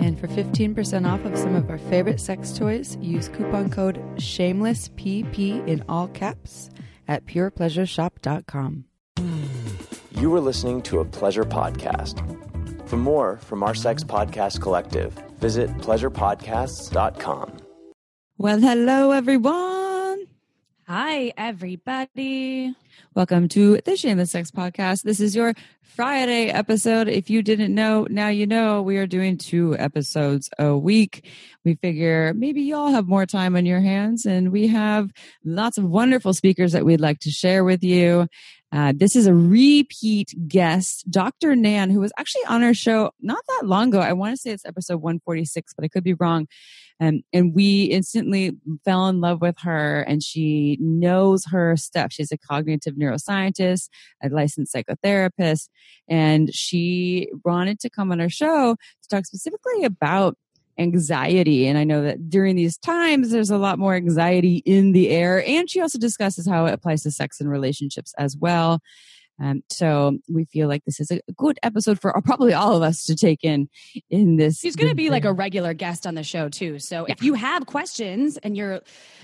And for 15% off of some of our favorite sex toys, use coupon code SHAMELESSPP in all caps at purepleasureshop.com. You are listening to a pleasure podcast. For more from our sex podcast collective, visit pleasurepodcasts.com. Well, hello, everyone. Hi, everybody. Welcome to the Shameless Sex Podcast. This is your Friday episode. If you didn't know, now you know we are doing two episodes a week. We figure maybe y'all have more time on your hands, and we have lots of wonderful speakers that we'd like to share with you. Uh, this is a repeat guest, Dr. Nan, who was actually on our show not that long ago. I want to say it's episode 146, but I could be wrong. Um, and we instantly fell in love with her, and she knows her stuff. She's a cognitive neuroscientist, a licensed psychotherapist, and she wanted to come on our show to talk specifically about anxiety. And I know that during these times, there's a lot more anxiety in the air. And she also discusses how it applies to sex and relationships as well. Um, so we feel like this is a good episode for probably all of us to take in in this. He's going to be like a regular guest on the show too. So yeah. if you have questions and you're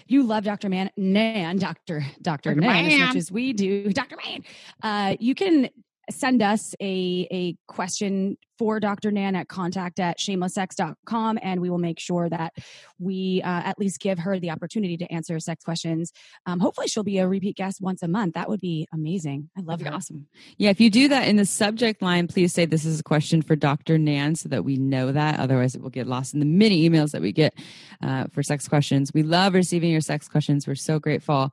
you love Dr. Man Nan, Dr. Dr. Nan as much as we do, Dr. Man, uh, you can send us a, a question for Dr. Nan at contact at shamelesssex.com and we will make sure that we uh, at least give her the opportunity to answer sex questions. Um, hopefully she'll be a repeat guest once a month. That would be amazing. I love That'd her. Awesome. Yeah, if you do that in the subject line, please say this is a question for Dr. Nan so that we know that. Otherwise, it will get lost in the many emails that we get uh, for sex questions. We love receiving your sex questions. We're so grateful.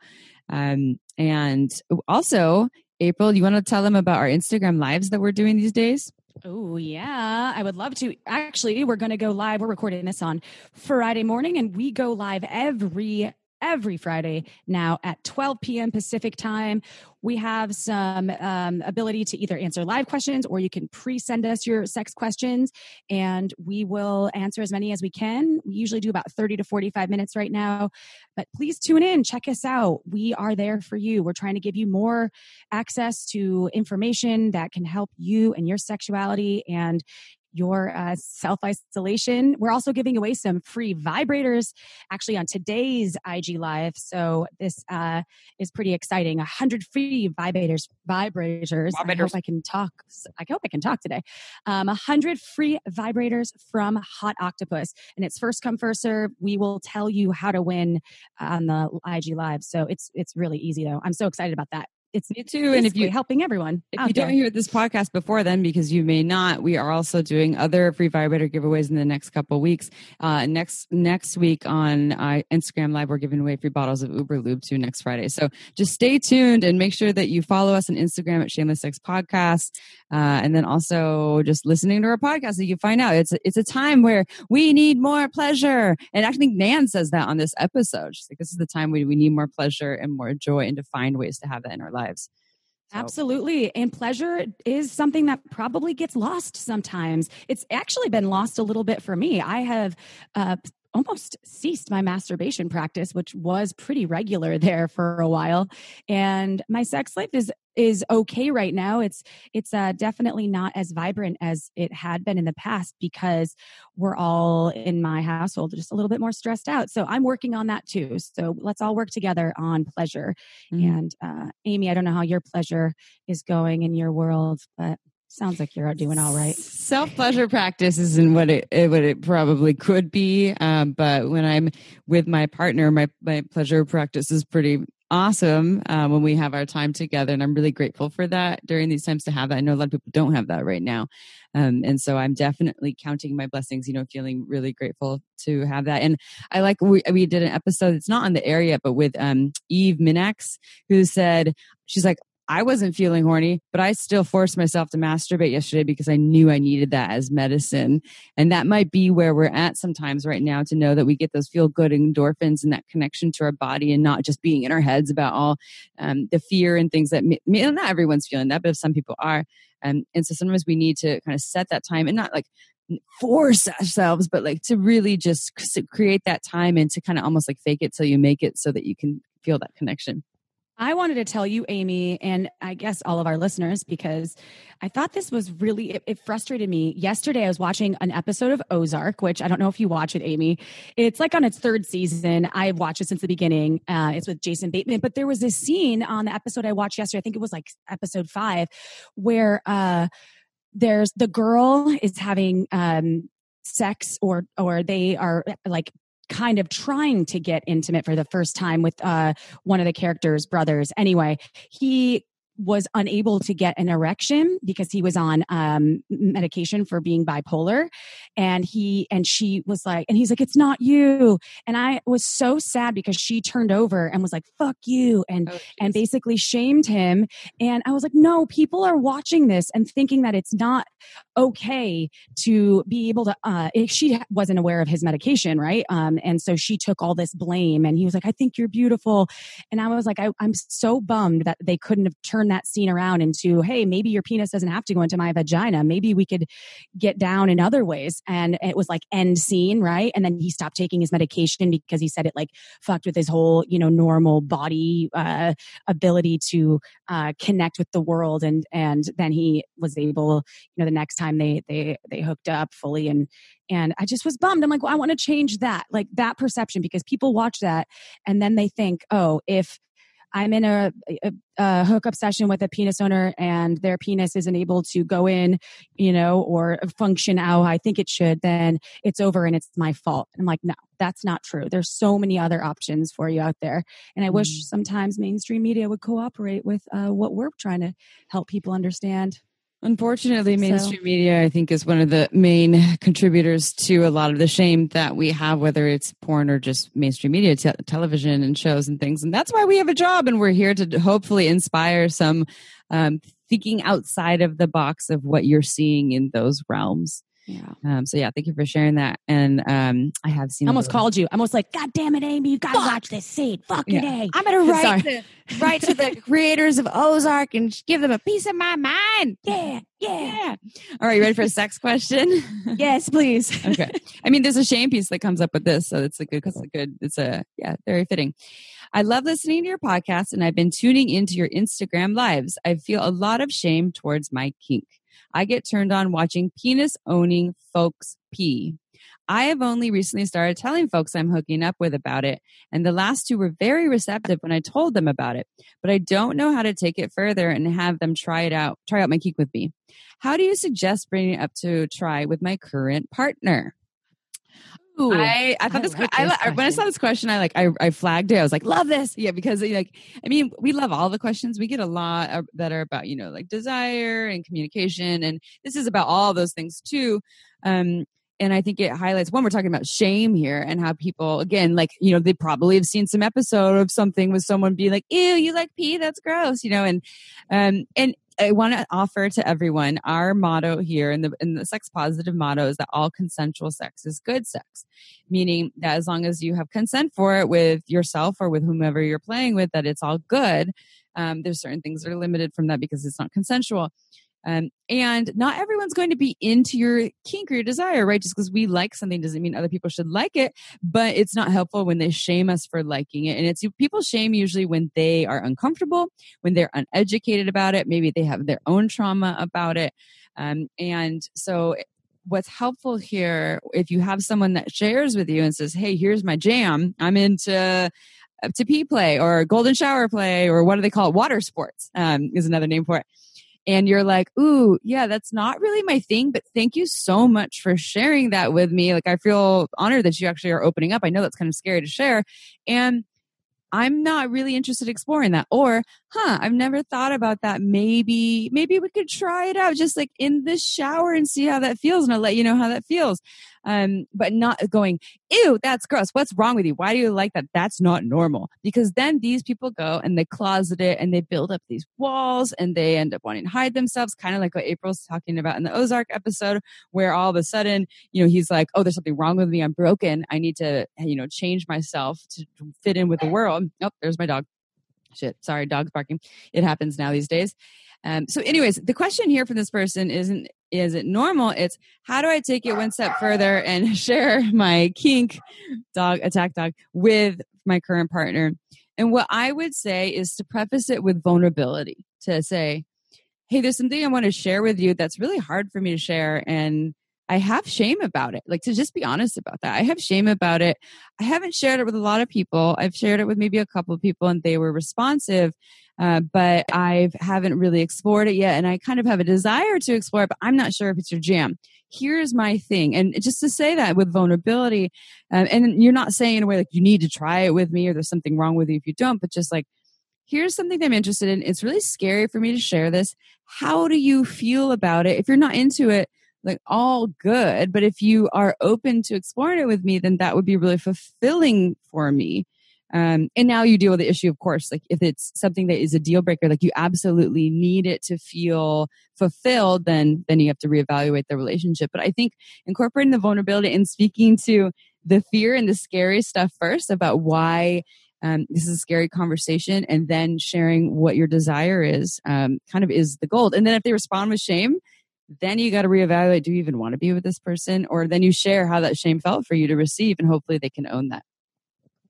Um, and also, April, you want to tell them about our Instagram lives that we're doing these days? Oh, yeah. I would love to. Actually, we're going to go live. We're recording this on Friday morning, and we go live every every Friday now at 12 p.m. Pacific time. We have some um, ability to either answer live questions or you can pre send us your sex questions and we will answer as many as we can. We usually do about 30 to 45 minutes right now. But please tune in, check us out. We are there for you. We're trying to give you more access to information that can help you and your sexuality and your uh, self isolation. We're also giving away some free vibrators actually on today's IG Live. So this uh, is pretty exciting. A hundred free vibrators. Vibrators. vibrators. I hope I can talk. I hope I can talk today. Um, a hundred free vibrators from Hot Octopus. and it's first come first serve. We will tell you how to win on the IG Live. So it's it's really easy though. I'm so excited about that it's me too. And if you're helping everyone, if you there. don't hear this podcast before then, because you may not, we are also doing other free vibrator giveaways in the next couple weeks. Uh, next next week on uh, Instagram Live, we're giving away free bottles of Uberlube to next Friday. So just stay tuned and make sure that you follow us on Instagram at Shameless Sex Podcast, uh, and then also just listening to our podcast so you find out it's a, it's a time where we need more pleasure. And I think Nan says that on this episode. She's like, this is the time we we need more pleasure and more joy, and to find ways to have that in our life lives. So. Absolutely. And pleasure is something that probably gets lost sometimes. It's actually been lost a little bit for me. I have uh, almost ceased my masturbation practice, which was pretty regular there for a while. And my sex life is is okay right now. It's it's uh, definitely not as vibrant as it had been in the past because we're all in my household just a little bit more stressed out. So I'm working on that too. So let's all work together on pleasure. Mm-hmm. And uh, Amy, I don't know how your pleasure is going in your world, but sounds like you're doing all right. Self pleasure practice isn't what it, what it probably could be, um, but when I'm with my partner, my my pleasure practice is pretty awesome uh, when we have our time together and i'm really grateful for that during these times to have that. I know a lot of people don't have that right now um, and so i'm definitely counting my blessings you know feeling really grateful to have that. And i like we, we did an episode it's not on the air yet but with um, eve minax who said she's like I wasn't feeling horny, but I still forced myself to masturbate yesterday because I knew I needed that as medicine. And that might be where we're at sometimes right now to know that we get those feel good endorphins and that connection to our body and not just being in our heads about all um, the fear and things that not everyone's feeling that, but if some people are. Um, and so sometimes we need to kind of set that time and not like force ourselves, but like to really just create that time and to kind of almost like fake it till you make it so that you can feel that connection. I wanted to tell you, Amy, and I guess all of our listeners, because I thought this was really, it, it, frustrated me. Yesterday, I was watching an episode of Ozark, which I don't know if you watch it, Amy. It's like on its third season. I've watched it since the beginning. Uh, it's with Jason Bateman. But there was this scene on the episode I watched yesterday, I think it was like episode five, where, uh, there's the girl is having um sex or or they are like kind of trying to get intimate for the first time with uh one of the characters brothers. Anyway he was unable to get an erection because he was on um, medication for being bipolar. And he and she was like and he's like it's not you. And i was so sad because she turned over and was like fuck you. And oh, and basically shamed him. And i was like no people are watching this and thinking that it's not okay to be able to uh she wasn't aware of his medication right? Um and so she took all this blame and he was like i think you're beautiful. And i was like I, i'm so bummed that they couldn't have turned that scene around into, hey, maybe your penis doesn't have to go into my vagina. Maybe we could get down in other ways. And it was like end scene, right? And then he stopped taking his medication because he said it like fucked with his whole, you know, normal body uh, ability to uh, connect with the world. And and then he was able, you know, the next time they they they hooked up fully and and I just was bummed. I'm like, well, I want to change that, like that perception, because people watch that and then they think, oh, if I'm in a, a, a, hookup session with a penis owner and their penis isn't able to go in, you know, or function how I think it should, then it's over and it's my fault. I'm like, no, that's not true. There's so many other options for you out there. And I mm. wish sometimes mainstream media would cooperate with uh, what we're trying to help people understand. Unfortunately, mainstream so. media, I think, is one of the main contributors to a lot of the shame that we have, whether it's porn or just mainstream media, te- television and shows and things. And that's why we have a job, and we're here to hopefully inspire some um, thinking outside of the box of what you're seeing in those realms. Yeah. Um, so yeah, thank you for sharing that. And um, I have seen. I almost called you. I almost like, God damn it, Amy, you gotta Fuck. watch this scene. Fucking yeah. a. I'm gonna write to, write to the creators of Ozark and give them a piece of my mind. Yeah, yeah. yeah. All right, you ready for a sex question? yes, please. okay. I mean, there's a shame piece that comes up with this, so it's a good. It's a good. It's a yeah, very fitting. I love listening to your podcast, and I've been tuning into your Instagram lives. I feel a lot of shame towards my kink. I get turned on watching penis owning folks pee. I have only recently started telling folks I'm hooking up with about it, and the last two were very receptive when I told them about it. But I don't know how to take it further and have them try it out, try out my kink with me. How do you suggest bringing it up to try with my current partner? Ooh, I, I thought I this, like I, this when I saw this question, I like I, I flagged it. I was like, love this, yeah, because like I mean, we love all the questions. We get a lot that are about you know like desire and communication, and this is about all those things too. Um, and I think it highlights one we're talking about shame here and how people again like you know they probably have seen some episode of something with someone being like ew you like pee that's gross you know and um and I want to offer to everyone our motto here in the in the sex positive motto is that all consensual sex is good sex, meaning that as long as you have consent for it with yourself or with whomever you're playing with, that it's all good. Um, there's certain things that are limited from that because it's not consensual. Um, and not everyone's going to be into your kink or your desire, right? Just because we like something doesn't mean other people should like it, but it's not helpful when they shame us for liking it. And it's people shame usually when they are uncomfortable, when they're uneducated about it, maybe they have their own trauma about it. Um, and so what's helpful here, if you have someone that shares with you and says, Hey, here's my jam, I'm into to pee play or golden shower play or what do they call it? Water sports um, is another name for it and you're like, ooh, yeah, that's not really my thing, but thank you so much for sharing that with me. Like, I feel honored that you actually are opening up. I know that's kind of scary to share. And I'm not really interested in exploring that. Or huh, I've never thought about that. Maybe, maybe we could try it out just like in the shower and see how that feels. And I'll let you know how that feels. Um, but not going, ew, that's gross. What's wrong with you? Why do you like that? That's not normal. Because then these people go and they closet it and they build up these walls and they end up wanting to hide themselves, kind of like what April's talking about in the Ozark episode, where all of a sudden, you know, he's like, oh, there's something wrong with me. I'm broken. I need to, you know, change myself to fit in with the world. Oh, there's my dog shit sorry dogs barking. It happens now these days. Um, so anyways the question here from this person isn't is it normal? It's how do i take it one step further and share my kink dog attack dog with my current partner? And what i would say is to preface it with vulnerability to say hey there's something i want to share with you that's really hard for me to share and I have shame about it. Like to just be honest about that. I have shame about it. I haven't shared it with a lot of people. I've shared it with maybe a couple of people and they were responsive. Uh, but I haven't really explored it yet. And I kind of have a desire to explore it, but I'm not sure if it's your jam. Here's my thing. And just to say that with vulnerability, um, and you're not saying in a way like you need to try it with me or there's something wrong with you if you don't, but just like, here's something that I'm interested in. It's really scary for me to share this. How do you feel about it? If you're not into it, like all good. But if you are open to exploring it with me, then that would be really fulfilling for me. Um, and now you deal with the issue, of course, like if it's something that is a deal breaker, like you absolutely need it to feel fulfilled, then, then you have to reevaluate the relationship. But I think incorporating the vulnerability and speaking to the fear and the scary stuff first about why um, this is a scary conversation and then sharing what your desire is um, kind of is the gold and then if they respond with shame then you got to reevaluate do you even want to be with this person or then you share how that shame felt for you to receive and hopefully they can own that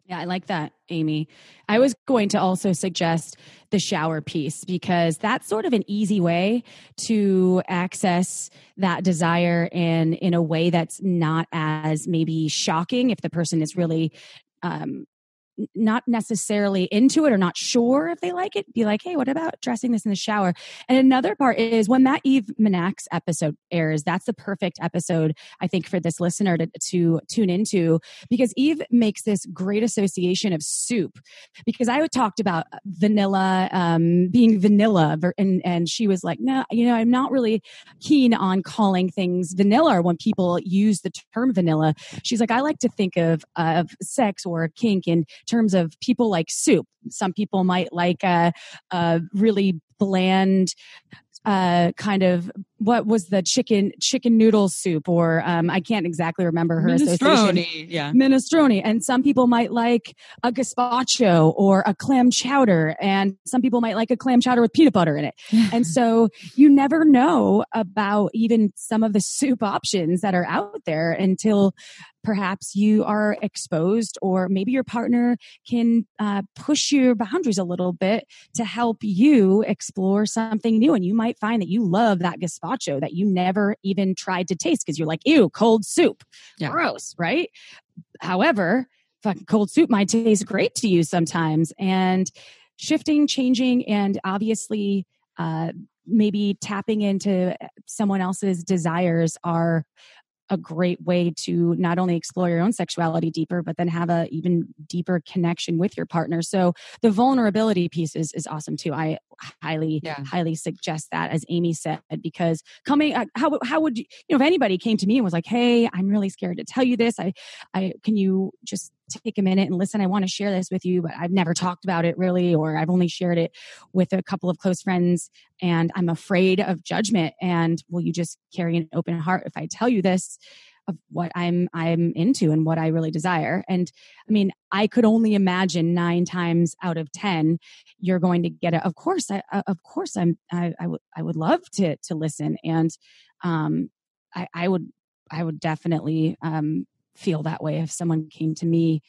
yeah, I like that, Amy. I was going to also suggest the shower piece because that's sort of an easy way to access that desire in in a way that's not as maybe shocking if the person is really um, not necessarily into it or not sure if they like it, be like, hey, what about dressing this in the shower? And another part is when that Eve Minax episode airs, that's the perfect episode, I think, for this listener to, to tune into because Eve makes this great association of soup. Because I talked about vanilla um, being vanilla, and, and she was like, no, you know, I'm not really keen on calling things vanilla when people use the term vanilla. She's like, I like to think of, of sex or kink in terms of people like soup. Some people might like a, a really bland uh, kind of what was the chicken chicken noodle soup or um, I can't exactly remember her minestrone, association. Yeah, minestrone. And some people might like a gazpacho or a clam chowder, and some people might like a clam chowder with peanut butter in it. and so you never know about even some of the soup options that are out there until perhaps you are exposed or maybe your partner can uh, push your boundaries a little bit to help you explore something new. And you might find that you love that gazpacho that you never even tried to taste because you're like ew cold soup. Yeah. gross right? However fucking cold soup might taste great to you sometimes. And shifting changing and obviously uh, maybe tapping into someone else's desires are a great way to not only explore your own sexuality deeper, but then have a even deeper connection with your partner. So the vulnerability piece is, is awesome too. I highly, yeah. highly suggest that as Amy said, because coming, uh, how, how would you, you know, if anybody came to me and was like, Hey, I'm really scared to tell you this. I, I, can you just take a minute and listen, I want to share this with you, but I've never talked about it really, or I've only shared it with a couple of close friends and I'm afraid of judgment. And will you just carry an open heart if I tell you this? Of what I'm I'm into and what I really desire. And I mean, I could only imagine nine times out of ten, you're going to get it. Of course, I of course I'm I, I would I would love to to listen, and um, I, I would I would definitely um, feel that way if someone came to me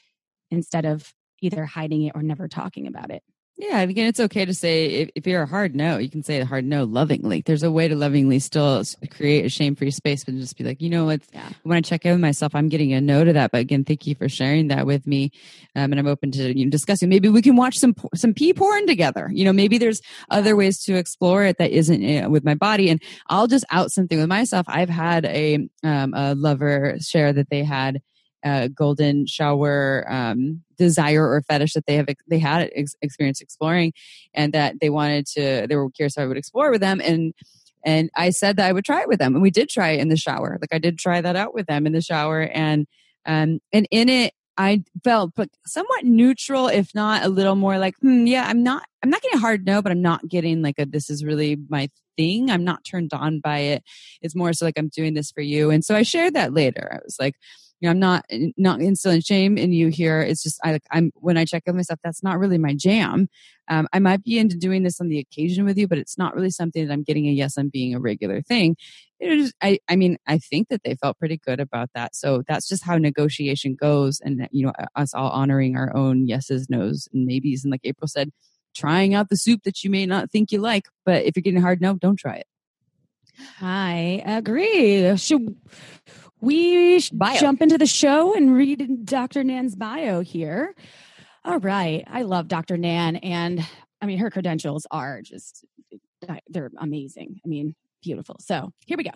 instead of either hiding it or never talking about it. Yeah, again, it's okay to say if, if, you're a hard no, you can say a hard no lovingly. There's a way to lovingly still create a shame free space, but just be like, you know what? Yeah. When I check in with myself, I'm getting a no to that. But again, thank you for sharing that with me, um, and I'm open to you know, discussing. Maybe we can watch some some pee porn together. You know, maybe there's other ways to explore it that isn't uh, with my body. And I'll just out something with myself. I've had a um, a lover share that they had uh, golden shower um, desire or fetish that they have they had ex- experience exploring, and that they wanted to they were curious I would explore with them and. And I said that I would try it with them, and we did try it in the shower. Like I did try that out with them in the shower, and um, and in it, I felt but somewhat neutral, if not a little more like, hmm, yeah, I'm not, I'm not getting a hard no, but I'm not getting like a, this is really my thing. I'm not turned on by it. It's more so like I'm doing this for you. And so I shared that later. I was like, you know, I'm not not instilling shame in you here. It's just I like I'm when I check on myself, that's not really my jam. Um, I might be into doing this on the occasion with you, but it's not really something that I'm getting a yes on being a regular thing. It is, I, I mean, I think that they felt pretty good about that. So that's just how negotiation goes, and you know, us all honoring our own yeses, nos, and maybes. And like April said, trying out the soup that you may not think you like, but if you're getting hard no, don't try it. I agree. Should we bio. jump into the show and read Dr. Nan's bio here? All right. I love Dr. Nan, and I mean, her credentials are just, they're amazing. I mean, Beautiful. So here we go.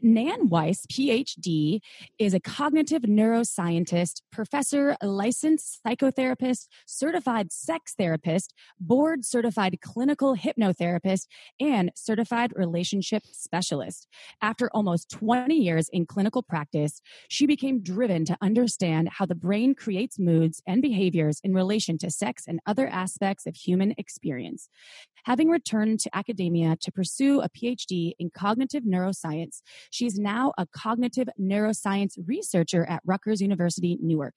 Nan Wise, PhD, is a cognitive neuroscientist, professor, licensed psychotherapist, certified sex therapist, board certified clinical hypnotherapist, and certified relationship specialist. After almost 20 years in clinical practice, she became driven to understand how the brain creates moods and behaviors in relation to sex and other aspects of human experience. Having returned to academia to pursue a PhD in cognitive neuroscience, she is now a cognitive neuroscience researcher at Rutgers University, Newark.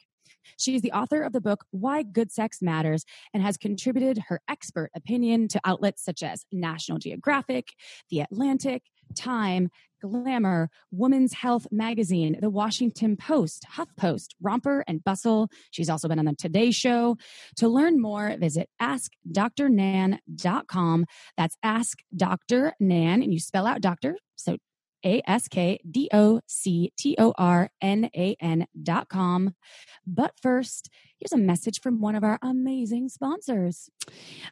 She is the author of the book Why Good Sex Matters and has contributed her expert opinion to outlets such as National Geographic, The Atlantic, Time, Glamour, Women's Health Magazine, The Washington Post, HuffPost, Romper, and Bustle. She's also been on the Today Show. To learn more, visit askdoctornan.com. That's Ask Dr. Nan, and you spell out doctor. So a S K D O C T O R N A N dot com. But first, here's a message from one of our amazing sponsors.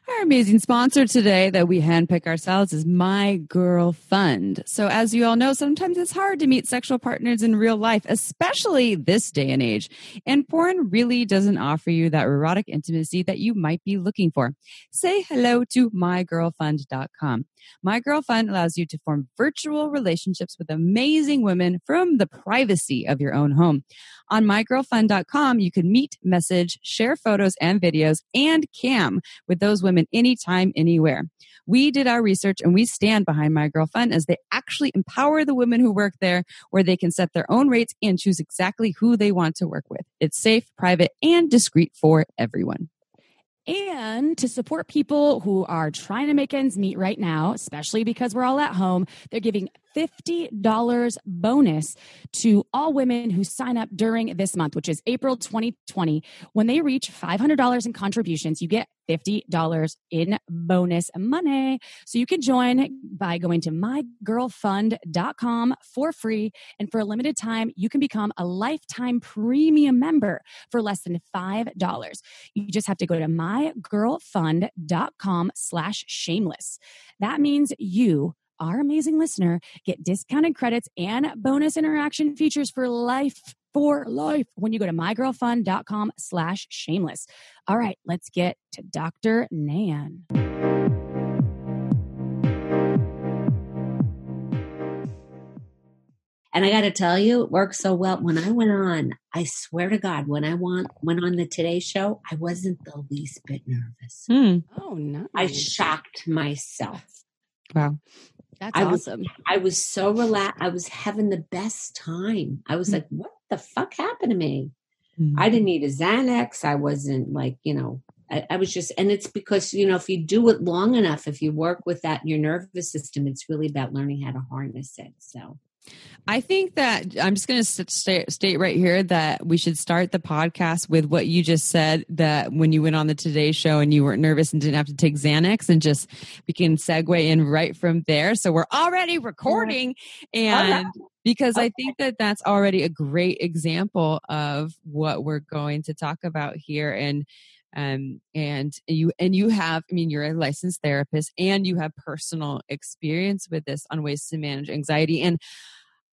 Our amazing sponsor today that we handpick ourselves is My Girl Fund. So, as you all know, sometimes it's hard to meet sexual partners in real life, especially this day and age. And porn really doesn't offer you that erotic intimacy that you might be looking for. Say hello to mygirlfund.com. My Girl Fund allows you to form virtual relationships with amazing women from the privacy of your own home. On mygirlfund.com, you can meet, message, share photos and videos, and cam with those women anytime, anywhere. We did our research and we stand behind My Girl as they actually empower the women who work there where they can set their own rates and choose exactly who they want to work with. It's safe, private, and discreet for everyone. And to support people who are trying to make ends meet right now, especially because we're all at home, they're giving $50 bonus to all women who sign up during this month, which is April 2020. When they reach $500 in contributions, you get $50 in bonus money. So you can join by going to mygirlfund.com for free. And for a limited time, you can become a lifetime premium member for less than $5. You just have to go to mygirlfund.com slash shameless. That means you our amazing listener get discounted credits and bonus interaction features for life for life when you go to mygirlfund.com slash shameless. All right, let's get to Dr. Nan. And I got to tell you, it worked so well. When I went on, I swear to God, when I went, went on the Today Show, I wasn't the least bit nervous. Hmm. Oh, no. I shocked myself. Wow. That's I was, awesome. I was so relaxed. I was having the best time. I was mm-hmm. like, what the fuck happened to me? Mm-hmm. I didn't need a Xanax. I wasn't like, you know, I, I, was just, and it's because, you know, if you do it long enough, if you work with that in your nervous system, it's really about learning how to harness it. So I think that I'm just going to state, state right here that we should start the podcast with what you just said that when you went on the Today Show and you weren't nervous and didn't have to take Xanax, and just we can segue in right from there. So we're already recording, and because. I think that that's already a great example of what we're going to talk about here, and um, and you and you have i mean you're a licensed therapist and you have personal experience with this on ways to manage anxiety and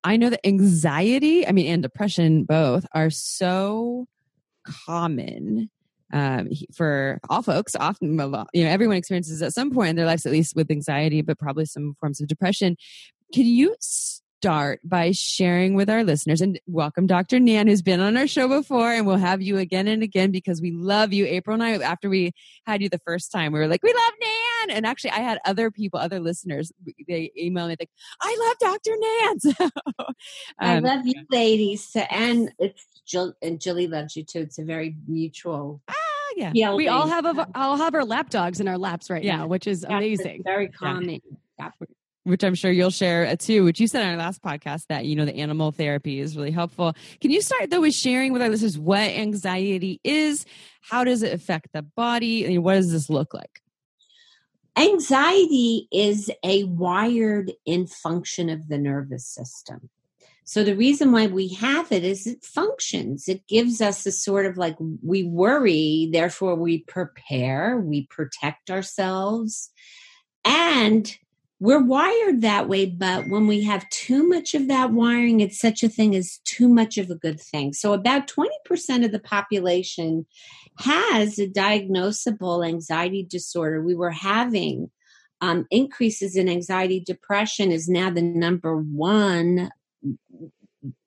I know that anxiety, I mean, and depression both are so common um, for all folks. Often, you know, everyone experiences at some point in their lives, at least with anxiety, but probably some forms of depression. Can you start by sharing with our listeners and welcome Dr. Nan, who's been on our show before, and we'll have you again and again because we love you. April and I, after we had you the first time, we were like, we love Nan. And actually, I had other people, other listeners, they emailed me like, I love Dr. Nan. So, um, I love you, ladies. And it's Jill, and Julie loves you too. It's a very mutual. Ah, yeah. we all have a, all have our lap dogs in our laps right yeah. now, which is That's amazing. Very calming. Yeah which I'm sure you'll share uh, too, which you said on our last podcast that, you know, the animal therapy is really helpful. Can you start though with sharing with our listeners what anxiety is? How does it affect the body? I mean, what does this look like? Anxiety is a wired in function of the nervous system. So the reason why we have it is it functions. It gives us a sort of like we worry, therefore we prepare, we protect ourselves. And we're wired that way, but when we have too much of that wiring, it's such a thing as too much of a good thing. So, about 20% of the population has a diagnosable anxiety disorder. We were having um, increases in anxiety depression, is now the number one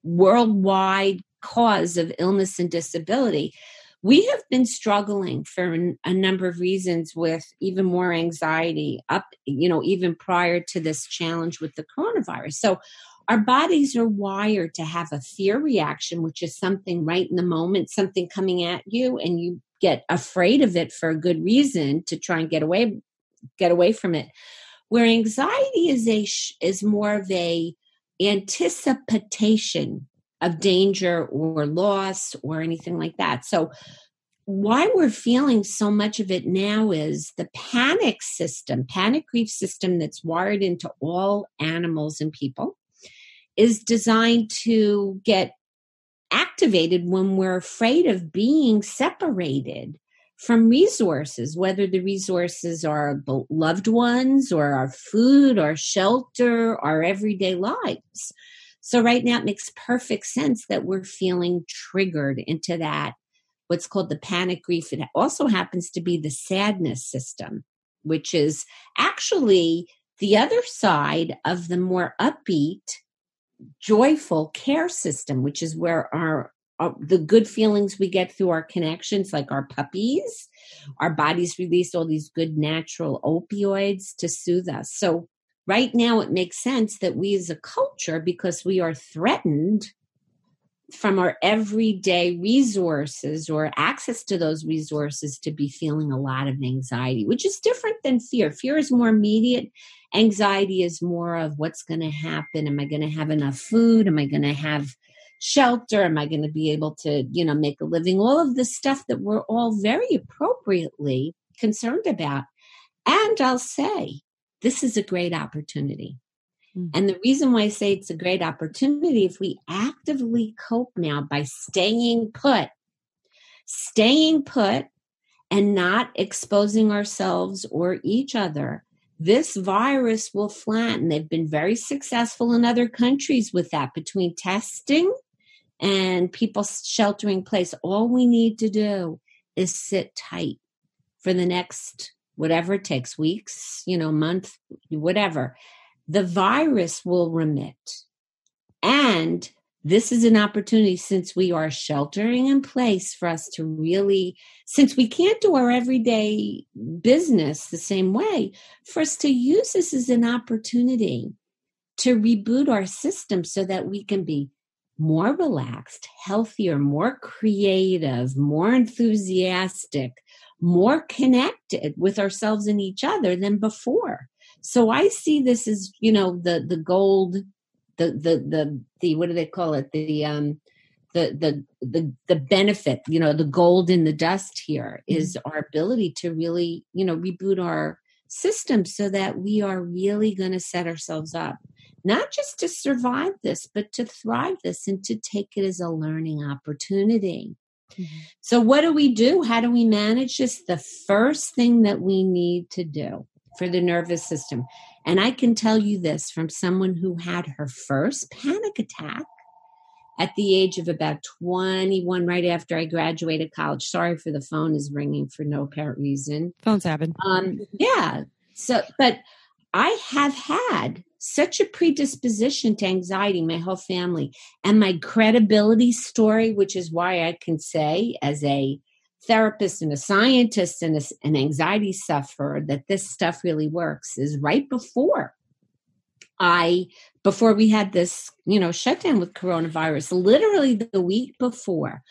worldwide cause of illness and disability we have been struggling for a number of reasons with even more anxiety up you know even prior to this challenge with the coronavirus. So our bodies are wired to have a fear reaction which is something right in the moment something coming at you and you get afraid of it for a good reason to try and get away get away from it. Where anxiety is a is more of a anticipation of danger or loss or anything like that. So, why we're feeling so much of it now is the panic system, panic grief system that's wired into all animals and people, is designed to get activated when we're afraid of being separated from resources, whether the resources are loved ones or our food, our shelter, our everyday lives. So right now it makes perfect sense that we're feeling triggered into that what's called the panic grief. It also happens to be the sadness system, which is actually the other side of the more upbeat, joyful care system, which is where our uh, the good feelings we get through our connections, like our puppies, our bodies release all these good natural opioids to soothe us. So right now it makes sense that we as a culture, because we are threatened from our everyday resources or access to those resources to be feeling a lot of anxiety, which is different than fear. Fear is more immediate. Anxiety is more of what's going to happen. Am I going to have enough food? Am I going to have shelter? Am I going to be able to, you know, make a living? All of the stuff that we're all very appropriately concerned about. And I'll say, this is a great opportunity. Mm-hmm. And the reason why I say it's a great opportunity, if we actively cope now by staying put, staying put and not exposing ourselves or each other, this virus will flatten. They've been very successful in other countries with that between testing and people sheltering place. All we need to do is sit tight for the next whatever it takes weeks, you know, month, whatever the virus will remit. And this is an opportunity since we are sheltering in place for us to really, since we can't do our everyday business the same way, for us to use this as an opportunity to reboot our system so that we can be more relaxed, healthier, more creative, more enthusiastic, more connected with ourselves and each other than before. So I see this as, you know, the the gold, the the the the what do they call it? The um the the the the benefit, you know, the gold in the dust here is mm-hmm. our ability to really, you know, reboot our system so that we are really going to set ourselves up not just to survive this, but to thrive this and to take it as a learning opportunity. Mm-hmm. So, what do we do? How do we manage this? The first thing that we need to do for the nervous system. And I can tell you this from someone who had her first panic attack at the age of about 21, right after I graduated college. Sorry for the phone is ringing for no apparent reason. Phones happen. Um, yeah. So, but I have had such a predisposition to anxiety, my whole family, and my credibility story, which is why I can say, as a therapist and a scientist and a, an anxiety sufferer, that this stuff really works, is right before I, before we had this, you know, shutdown with coronavirus, literally the week before,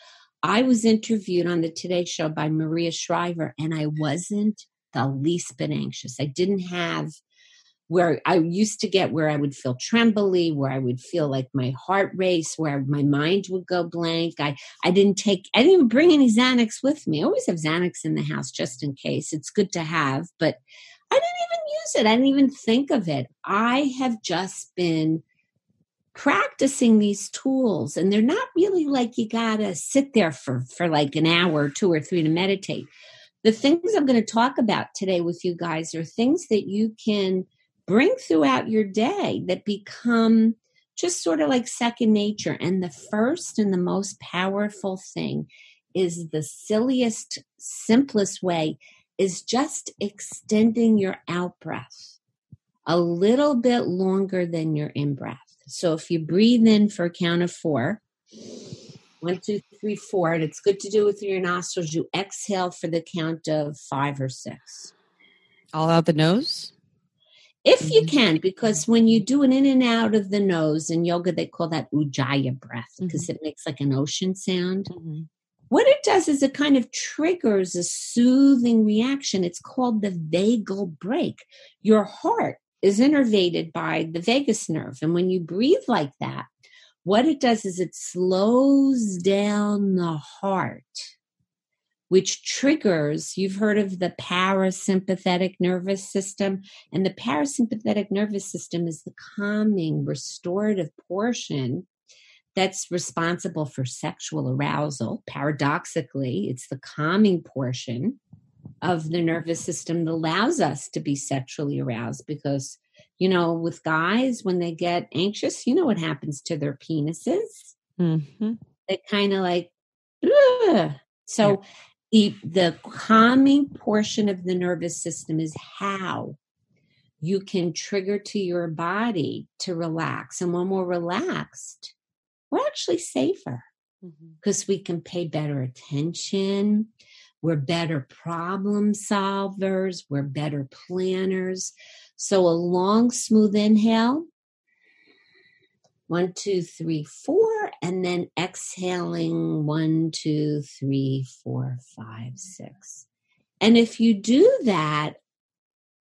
I was interviewed on the Today Show by Maria Shriver, and I wasn't the least bit anxious. I didn't have where I used to get where I would feel trembly, where I would feel like my heart race, where my mind would go blank. I, I didn't take, I didn't even bring any Xanax with me. I always have Xanax in the house just in case. It's good to have, but I didn't even use it. I didn't even think of it. I have just been practicing these tools and they're not really like you gotta sit there for for like an hour two or three to meditate the things i'm going to talk about today with you guys are things that you can bring throughout your day that become just sort of like second nature. And the first and the most powerful thing is the silliest, simplest way is just extending your out breath a little bit longer than your in breath. So if you breathe in for a count of four, one, two, three, four, and it's good to do with your nostrils, you exhale for the count of five or six. All out the nose? If you mm-hmm. can, because when you do an in and out of the nose in yoga, they call that ujjayi breath because mm-hmm. it makes like an ocean sound. Mm-hmm. What it does is it kind of triggers a soothing reaction. It's called the vagal brake. Your heart is innervated by the vagus nerve. And when you breathe like that, what it does is it slows down the heart which triggers, you've heard of the parasympathetic nervous system. And the parasympathetic nervous system is the calming, restorative portion that's responsible for sexual arousal. Paradoxically, it's the calming portion of the nervous system that allows us to be sexually aroused because, you know, with guys, when they get anxious, you know what happens to their penises? Mm-hmm. They kind of like, Ugh. so yeah the, the calming portion of the nervous system is how you can trigger to your body to relax. And when we're relaxed, we're actually safer because mm-hmm. we can pay better attention. We're better problem solvers. We're better planners. So a long, smooth inhale. One, two, three, four and then exhaling one, two, three, four, five, six. And if you do that,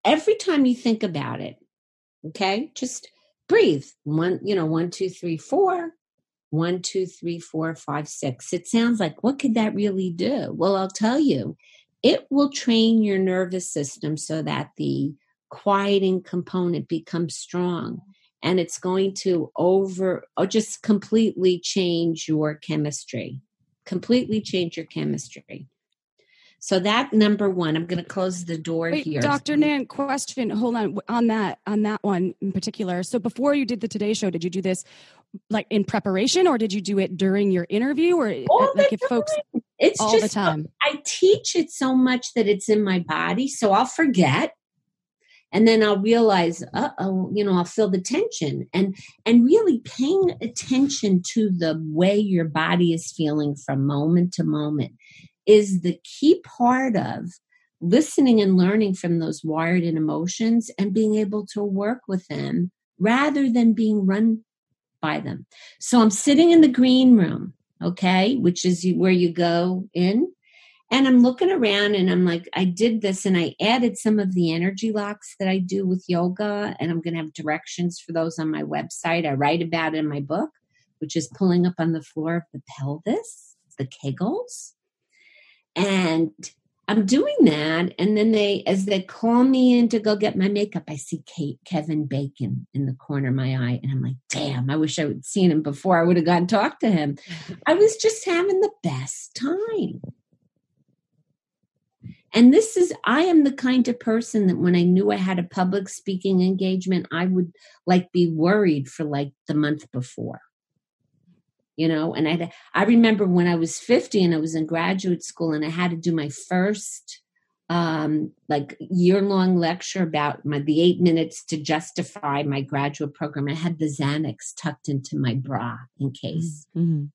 every time you think about it, okay, just breathe. One, you know, one, two, three, four, one, two, three, four, five, six. It sounds like, what could that really do? Well, I'll tell you, it will train your nervous system so that the quieting component becomes strong and it's going to over or just completely change your chemistry completely change your chemistry. So that number one i'm going to close the door Wait, here. Dr nan question hold on on that on that one in particular. So before you did the today show did you do this like in preparation or did you do it during your interview or uh, all like if time. folks it's all just the time? I teach it so much that it's in my body so i'll forget and then i'll realize uh-oh you know i'll feel the tension. And and really paying attention to the way your body is feeling from moment to moment is the key part of listening and learning from those wired in emotions and being able to work with them rather than being run by them. So i'm sitting in the green room okay which is where you go in and I'm looking around and I'm like, I did this and I added some of the energy locks that I do with yoga. And I'm going to have directions for those on my website. I write about it in my book, which is pulling up on the floor of the pelvis, the kegels. And I'm doing that. And then they, as they call me in to go get my makeup, I see Kate, Kevin Bacon in the corner of my eye. And I'm like, damn, I wish I would seen him before I would have gone talk to him. I was just having the best time. And this is, I am the kind of person that when I knew I had a public speaking engagement, I would like be worried for like the month before. You know, and I I remember when I was 50 and I was in graduate school and I had to do my first um, like year long lecture about my the eight minutes to justify my graduate program. I had the Xanax tucked into my bra in case. Mm-hmm.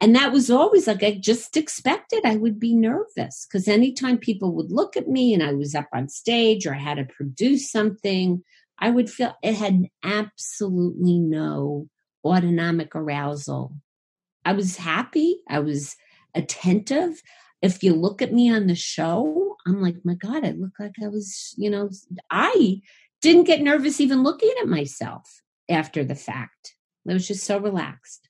And that was always like I just expected I would be nervous because anytime people would look at me and I was up on stage or I had to produce something, I would feel it had absolutely no autonomic arousal. I was happy. I was attentive. If you look at me on the show, I'm like, my God, I look like I was, you know, I didn't get nervous even looking at myself after the fact. I was just so relaxed.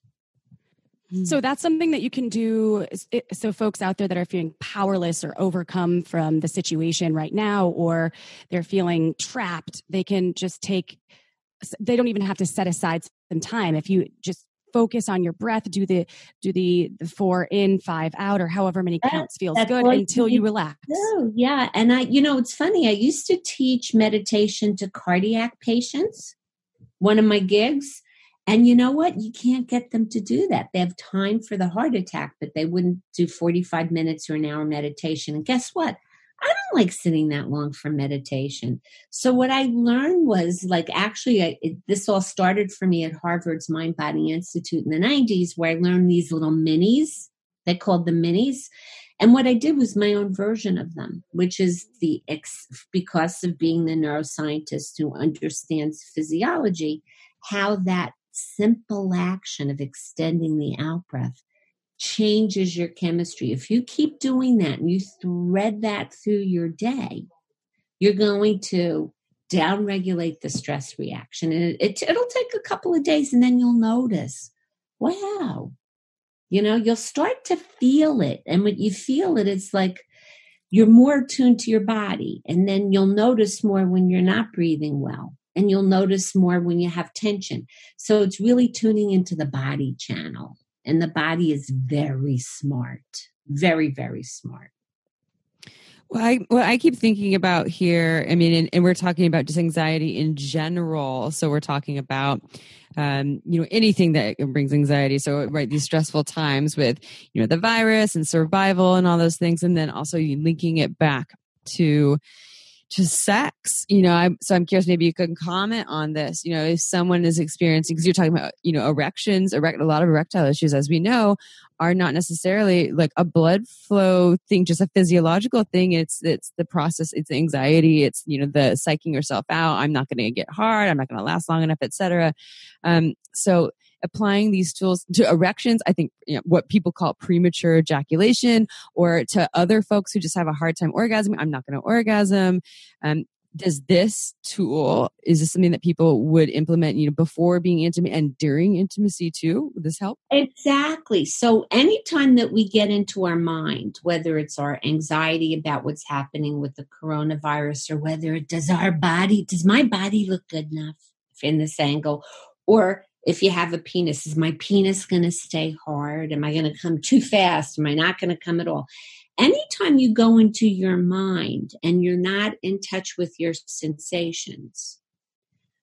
So mm. that's something that you can do. So, folks out there that are feeling powerless or overcome from the situation right now, or they're feeling trapped, they can just take, they don't even have to set aside some time. If you just focus on your breath, do the, do the, the four in, five out, or however many counts feels good until you, relax. Oh, yeah. And I, you know, it's funny. I used to teach meditation to cardiac patients, one of my gigs and you know what? You can't get them to do that. They have time for the heart attack, but they wouldn't do 45 minutes or an hour meditation. And guess what? I don't like sitting that long for meditation. So what I learned was like actually I, it, this all started for me at Harvard's Mind Body Institute in the 90s where I learned these little minis. They called the minis. And what I did was my own version of them, which is the ex, because of being the neuroscientist who understands physiology, how that simple action of extending the out breath changes your chemistry. If you keep doing that and you thread that through your day, you're going to downregulate the stress reaction. And it, it, it'll take a couple of days and then you'll notice, wow, you know, you'll start to feel it. And when you feel it, it's like you're more attuned to your body. And then you'll notice more when you're not breathing well and you'll notice more when you have tension. So it's really tuning into the body channel. And the body is very smart, very, very smart. Well, I, what I keep thinking about here, I mean, and, and, we're talking about just anxiety in general. So we're talking about, um, you know, anything that brings anxiety. So, right, these stressful times with, you know, the virus and survival and all those things. And then also linking it back to, to sex you know i'm so i'm curious maybe you can comment on this you know if someone is experiencing because you're talking about you know erections erect a lot of erectile issues as we know are not necessarily like a blood flow thing just a physiological thing. It's it's the process it's anxiety it's you know the psyching yourself out. I'm not going to get hard i'm not going to last long enough etc um so applying these tools to erections, I think you know, what people call premature ejaculation, or to other folks who just have a hard time orgasming, I'm not going to orgasm. Um, does this tool is this something that people would implement you know before being intimate and during intimacy too? Would this help? Exactly. So anytime that we get into our mind whether it's our anxiety about what's happening with the coronavirus or whether it does our body does my body look good enough in this angle? Or if you have a penis, is my penis going to stay hard? Am I going to come too fast? Am I not going to come at all? Anytime you go into your mind and you're not in touch with your sensations,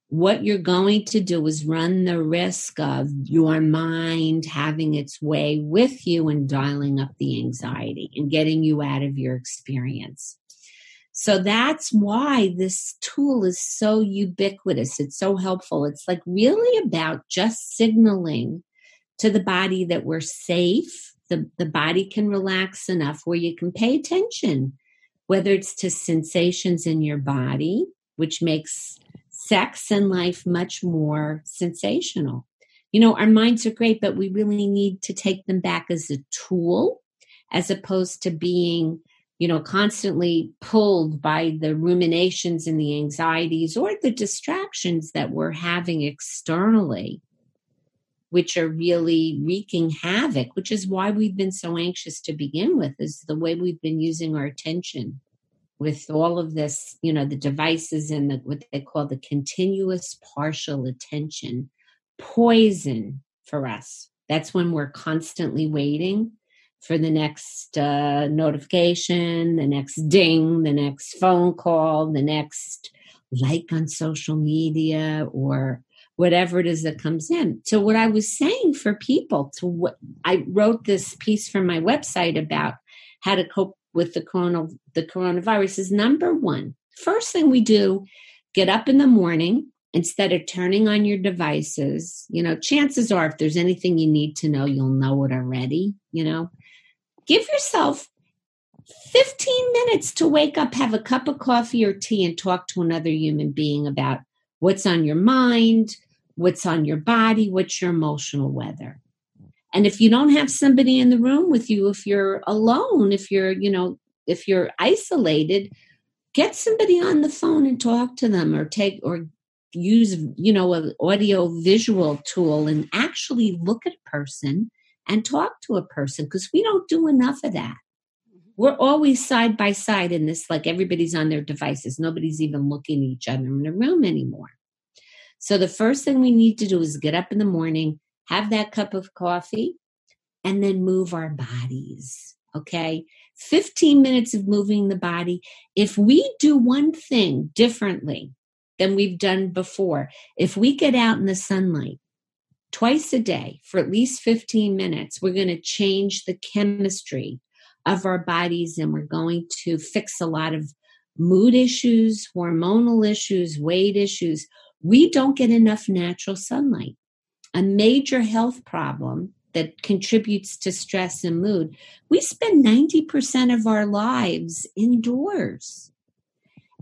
what you're going to do is run the risk of your mind having its way with you and dialing up the anxiety and getting you out of your experience. So that's why this tool is so ubiquitous. It's so helpful. It's like really about just signaling to the body that we're safe. The, the body can relax enough where you can pay attention, whether it's to sensations in your body, which makes sex and life much more sensational. You know, our minds are great, but we really need to take them back as a tool as opposed to being you know, constantly pulled by the ruminations and the anxieties or the distractions that we're having externally, which are really wreaking havoc, which is why we've been so anxious to begin with, is the way we've been using our attention with all of this, you know, the devices and the, what they call the continuous partial attention poison for us. That's when we're constantly waiting for the next uh, notification, the next ding, the next phone call, the next like on social media or whatever it is that comes in. So what I was saying for people to what I wrote this piece from my website about how to cope with the corona the coronavirus is number one. First thing we do, get up in the morning instead of turning on your devices. You know, chances are if there's anything you need to know, you'll know it already, you know. Give yourself 15 minutes to wake up, have a cup of coffee or tea, and talk to another human being about what's on your mind, what's on your body, what's your emotional weather. And if you don't have somebody in the room with you, if you're alone, if you're, you know, if you're isolated, get somebody on the phone and talk to them or take or use, you know, an audio visual tool and actually look at a person and talk to a person because we don't do enough of that. Mm-hmm. We're always side by side in this, like everybody's on their devices. Nobody's even looking at each other in the room anymore. So the first thing we need to do is get up in the morning, have that cup of coffee, and then move our bodies. Okay. 15 minutes of moving the body. If we do one thing differently than we've done before, if we get out in the sunlight, twice a day for at least 15 minutes, we're going to change the chemistry of our bodies and we're going to fix a lot of mood issues, hormonal issues, weight issues. We don't get enough natural sunlight. A major health problem that contributes to stress and mood. We spend 90% of our lives indoors.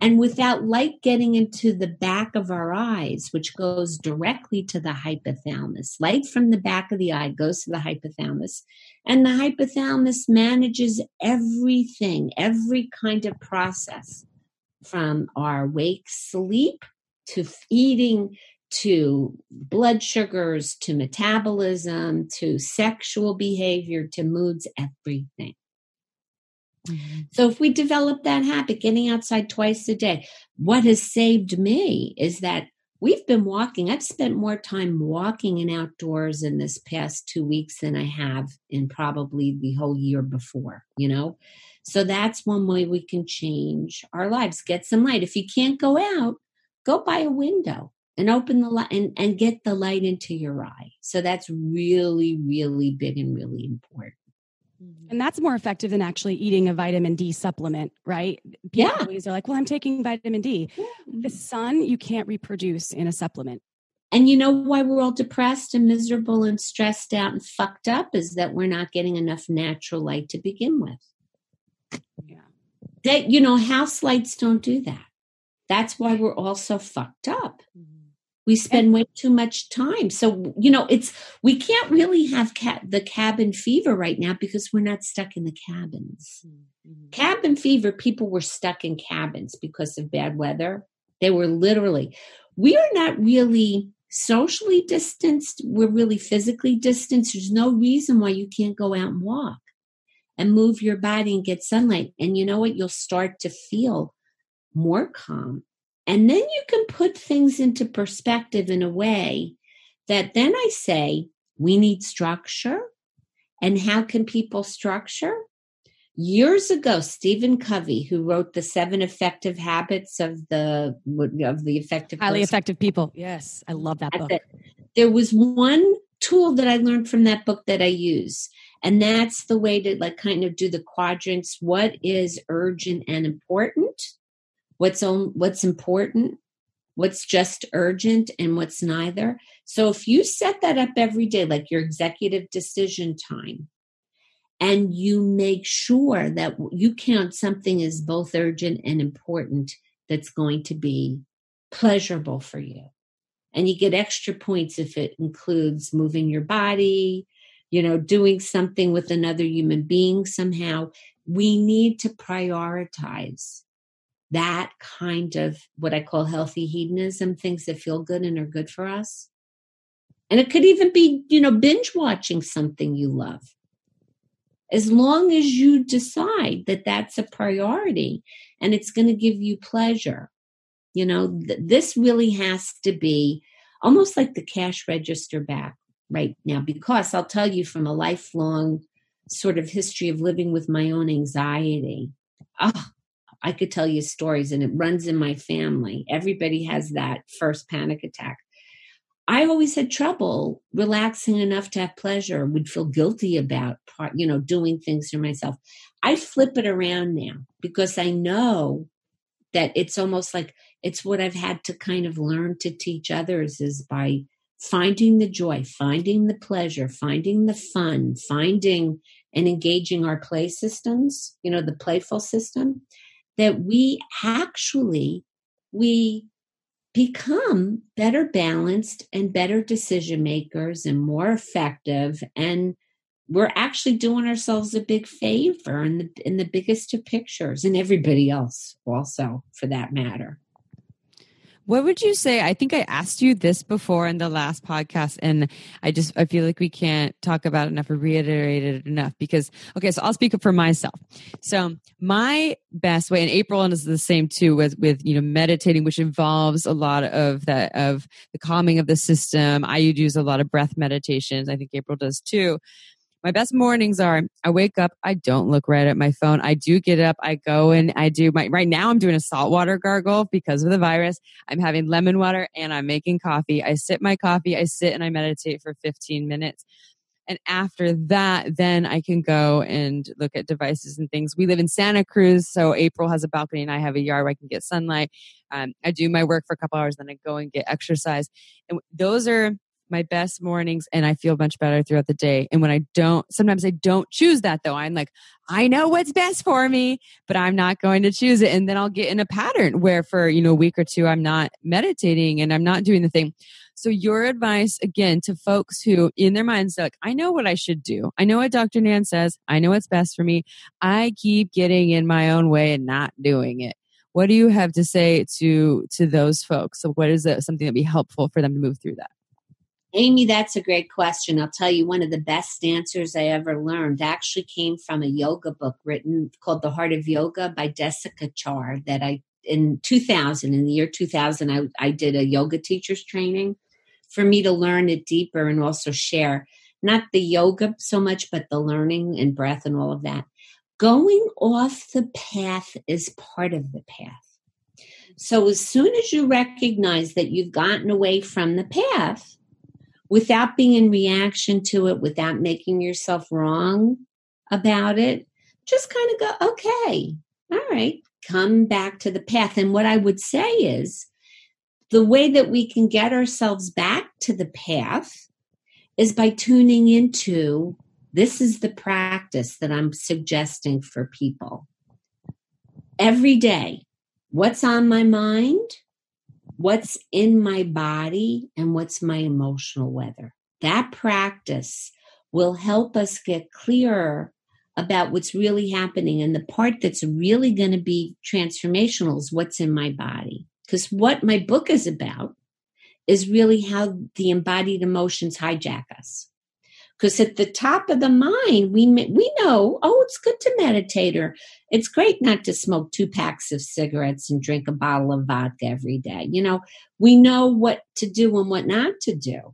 And without light getting into the back of our eyes, which goes directly to the hypothalamus, light from the back of the eye goes to the hypothalamus. And the hypothalamus manages everything, every kind of process from our wake sleep to eating to blood sugars to metabolism to sexual behavior to moods, everything. Mm-hmm. So if we develop that habit, getting outside twice a day, what has saved me is that we've been walking. I've spent more time walking and outdoors in this past two weeks than I have in probably the whole year before, you know? So that's one way we can change our lives. Get some light. If you can't go out, go by a window and open the light and, and get the light into your eye. So that's really, really big and really important. Mm-hmm. And that's more effective than actually eating a vitamin D supplement, right? People yeah. always are like, well, I'm taking vitamin D. The sun you can't reproduce in a supplement. And you know why we're all depressed and miserable and stressed out and fucked up is that we're not getting enough natural light to begin with. Yeah. That, you know, house lights don't do that. That's why we're all so fucked up. Mm-hmm we spend way too much time. So you know it's we can't really have ca- the cabin fever right now because we're not stuck in the cabins. Mm-hmm. cabin fever people were stuck in cabins because of bad weather. They were literally we are not really socially distanced. We're really physically distanced. There's no reason why you can't go out and walk and move your body and get sunlight. And you know what? You'll start to feel more calm and then you can put things into perspective in a way that then I say, we need structure. And how can people structure? Years ago, Stephen Covey, who wrote the seven effective habits of the of the effective highly person, effective people. Yes, I love that book. there was one tool that I learned from that book that I use, and that's the way to like kind of do the quadrants. What is urgent and important? What's on what's important what's just urgent and what's neither. So if you set that up every day like your executive decision time and you make sure that you count something as both urgent and important that's going to be pleasurable for you. And you get extra points if it includes moving your body you know doing something with another human being somehow. We need to prioritize that kind of what I call healthy hedonism, things that feel good and are good for us. And it could even be, you know, binge watching something you love. As long as you decide that that's a priority and it's going to give you pleasure, you know, th- this really has to be almost like the cash register back right now, because I'll tell you from a lifelong sort of history of living with my own anxiety. Oh, I could tell you stories and it runs in my family. Everybody has that first panic attack. I always had trouble relaxing enough to have pleasure, would feel guilty about, you know, doing things for myself. I flip it around now because I know that it's almost like it's what I've had to kind of learn to teach others is by finding the joy, finding the pleasure, finding the fun, finding and engaging our play systems, you know, the playful system, that we actually we become better balanced and better decision makers and more effective and we're actually doing ourselves a big favor in the in the biggest of pictures and everybody else also for that matter what would you say? I think I asked you this before in the last podcast, and I just I feel like we can't talk about it enough or reiterate it enough because okay, so I'll speak up for myself. So my best way, and April and is the same too with with you know meditating, which involves a lot of that of the calming of the system. I use a lot of breath meditations. I think April does too. My best mornings are I wake up, I don't look right at my phone. I do get up, I go and I do my right now I'm doing a saltwater gargle because of the virus. I'm having lemon water and I'm making coffee. I sip my coffee, I sit and I meditate for 15 minutes. And after that, then I can go and look at devices and things. We live in Santa Cruz, so April has a balcony and I have a yard where I can get sunlight. Um, I do my work for a couple hours, then I go and get exercise. And those are my best mornings and I feel much better throughout the day. And when I don't, sometimes I don't choose that though. I'm like, I know what's best for me, but I'm not going to choose it. And then I'll get in a pattern where for, you know, a week or two, I'm not meditating and I'm not doing the thing. So your advice again to folks who in their minds, like, I know what I should do. I know what Dr. Nan says. I know what's best for me. I keep getting in my own way and not doing it. What do you have to say to to those folks? So what is it, something that be helpful for them to move through that? Amy, that's a great question. I'll tell you, one of the best answers I ever learned actually came from a yoga book written called The Heart of Yoga by Desikachar that I, in 2000, in the year 2000, I, I did a yoga teacher's training for me to learn it deeper and also share not the yoga so much, but the learning and breath and all of that. Going off the path is part of the path. So as soon as you recognize that you've gotten away from the path, without being in reaction to it, without making yourself wrong about it, just kind of go, okay, all right, come back to the path. And what I would say is the way that we can get ourselves back to the path is by tuning into this is the practice that I'm suggesting for people. Every day, what's on my mind? What's in my body and what's my emotional weather. That practice will help us get clearer about what's really happening. And the part that's really going to be transformational is what's in my body. Because what my book is about is really how the embodied emotions hijack us. Because at the top of the mind, we we know, oh, it's good to meditate, or it's great not to smoke two packs of cigarettes and drink a bottle of vodka every day. You know, we know what to do and what not to do.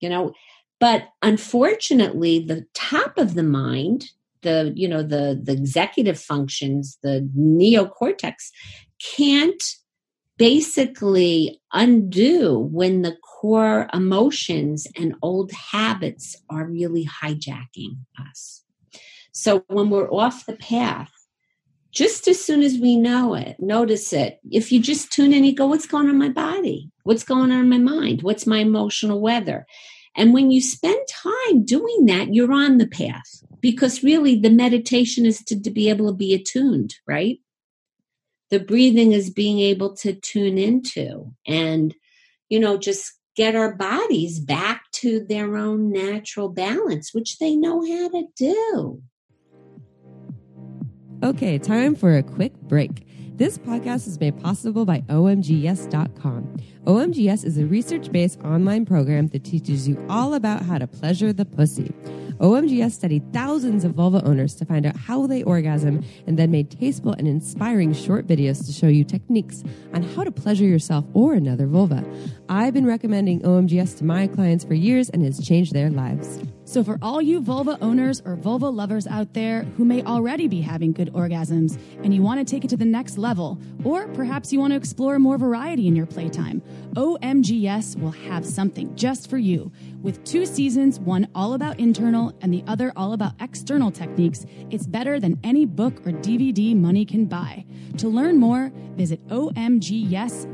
You know, but unfortunately, the top of the mind, the you know the the executive functions, the neocortex, can't basically undo when the core emotions and old habits are really hijacking us. So when we're off the path, just as soon as we know it, notice it. If you just tune in, you go, What's going on in my body? What's going on in my mind? What's my emotional weather? And when you spend time doing that, you're on the path because really the meditation is to, to be able to be attuned, right? The breathing is being able to tune into and you know just get our bodies back to their own natural balance which they know how to do okay time for a quick break this podcast is made possible by OMGYes.com. OMGYes is a research based online program that teaches you all about how to pleasure the pussy. OMGYes studied thousands of vulva owners to find out how they orgasm and then made tasteful and inspiring short videos to show you techniques on how to pleasure yourself or another vulva. I've been recommending OMGYes to my clients for years and has changed their lives. So, for all you vulva owners or vulva lovers out there who may already be having good orgasms and you want to take it to the next level, or perhaps you want to explore more variety in your playtime, OMGYes will have something just for you. With two seasons, one all about internal and the other all about external techniques, it's better than any book or DVD money can buy. To learn more, visit omgyes.com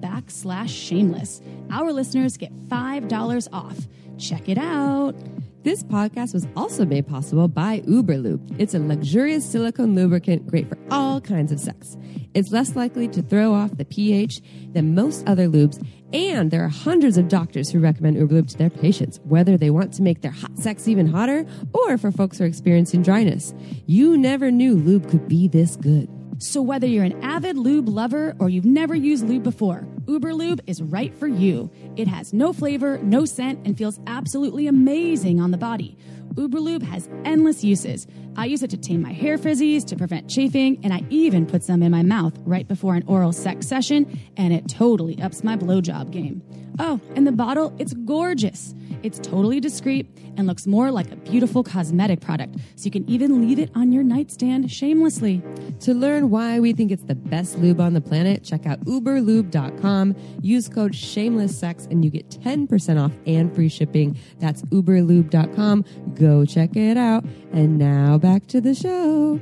backslash shameless. Our listeners get $5 off. Check it out. This podcast was also made possible by Uberlube. It's a luxurious silicone lubricant great for all kinds of sex. It's less likely to throw off the pH than most other lubes, and there are hundreds of doctors who recommend Uberlube to their patients, whether they want to make their hot sex even hotter or for folks who are experiencing dryness. You never knew lube could be this good. So, whether you're an avid lube lover or you've never used lube before, Uberlube is right for you. It has no flavor, no scent, and feels absolutely amazing on the body. Uberlube has endless uses. I use it to tame my hair frizzies, to prevent chafing, and I even put some in my mouth right before an oral sex session, and it totally ups my blowjob game. Oh, and the bottle, it's gorgeous. It's totally discreet and looks more like a beautiful cosmetic product, so you can even leave it on your nightstand shamelessly. To learn why we think it's the best lube on the planet, check out uberlube.com. Use code shamelesssex and you get 10% off and free shipping. That's uberlube.com. Go check it out. And now back to the show.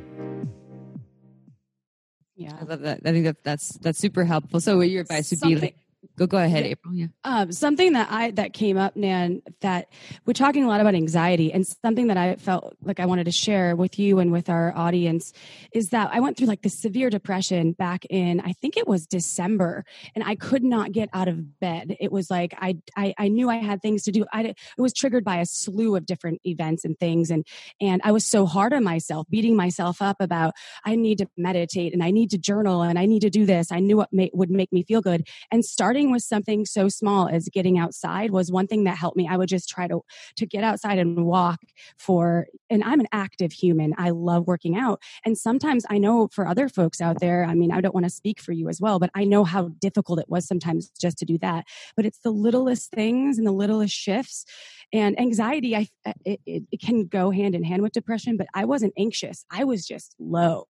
Yeah. I love that. I think that that's that's super helpful. So what your advice would be like, go go ahead. April. Yeah. Um, something that I that came up, Nan, that we're talking a lot about anxiety, and something that I felt like I wanted to share with you and with our audience is that I went through like this severe depression back in I think it was December, and I could not get out of bed. It was like I I, I knew I had things to do. I it was triggered by a slew of different events and things, and and I was so hard on myself, beating myself up about I need to meditate and I need to journal and I need to do this. I knew what ma- would make me feel good, and starting with something so small as getting outside was one thing that helped me. I would just try to to get outside and walk for and I'm an active human. I love working out. And sometimes I know for other folks out there, I mean, I don't want to speak for you as well, but I know how difficult it was sometimes just to do that. But it's the littlest things and the littlest shifts and anxiety I it, it, it can go hand in hand with depression, but I wasn't anxious. I was just low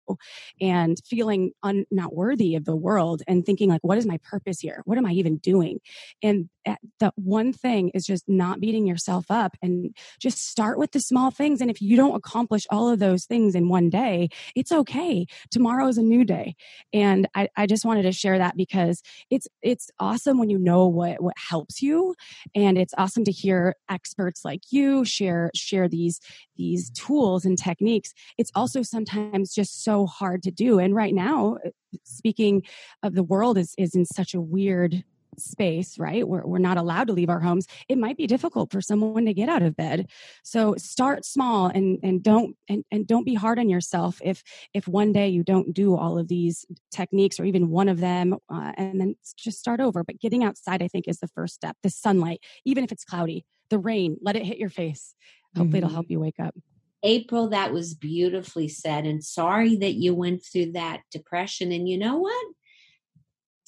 and feeling un, not worthy of the world and thinking like what is my purpose here? What am I even doing? And eh, the one thing is just not beating yourself up and just start with the small things. And if you don't accomplish all of those things in one day, it's okay. Tomorrow is a new day. And I, I just wanted to share that because it's it's awesome when you know what what helps you. And it's awesome to hear experts like you share share these these tools and techniques. It's also sometimes just so hard to do. And right now, eh, speaking of the world is is in such a weird space, right? We're, we're not allowed to leave our homes. It might be difficult for someone to get out of bed. So start small and, and don't, and, and don't be hard on yourself if, if one day you don't do all of these techniques or even one of them, uh, and then just start over. But getting outside, I think is the first step. The sunlight, even if it's cloudy, the rain, let it hit your face. Hopefully Mhm. it'll help you wake up. April, that was beautifully said. And sorry that you went through that depression. And you know what?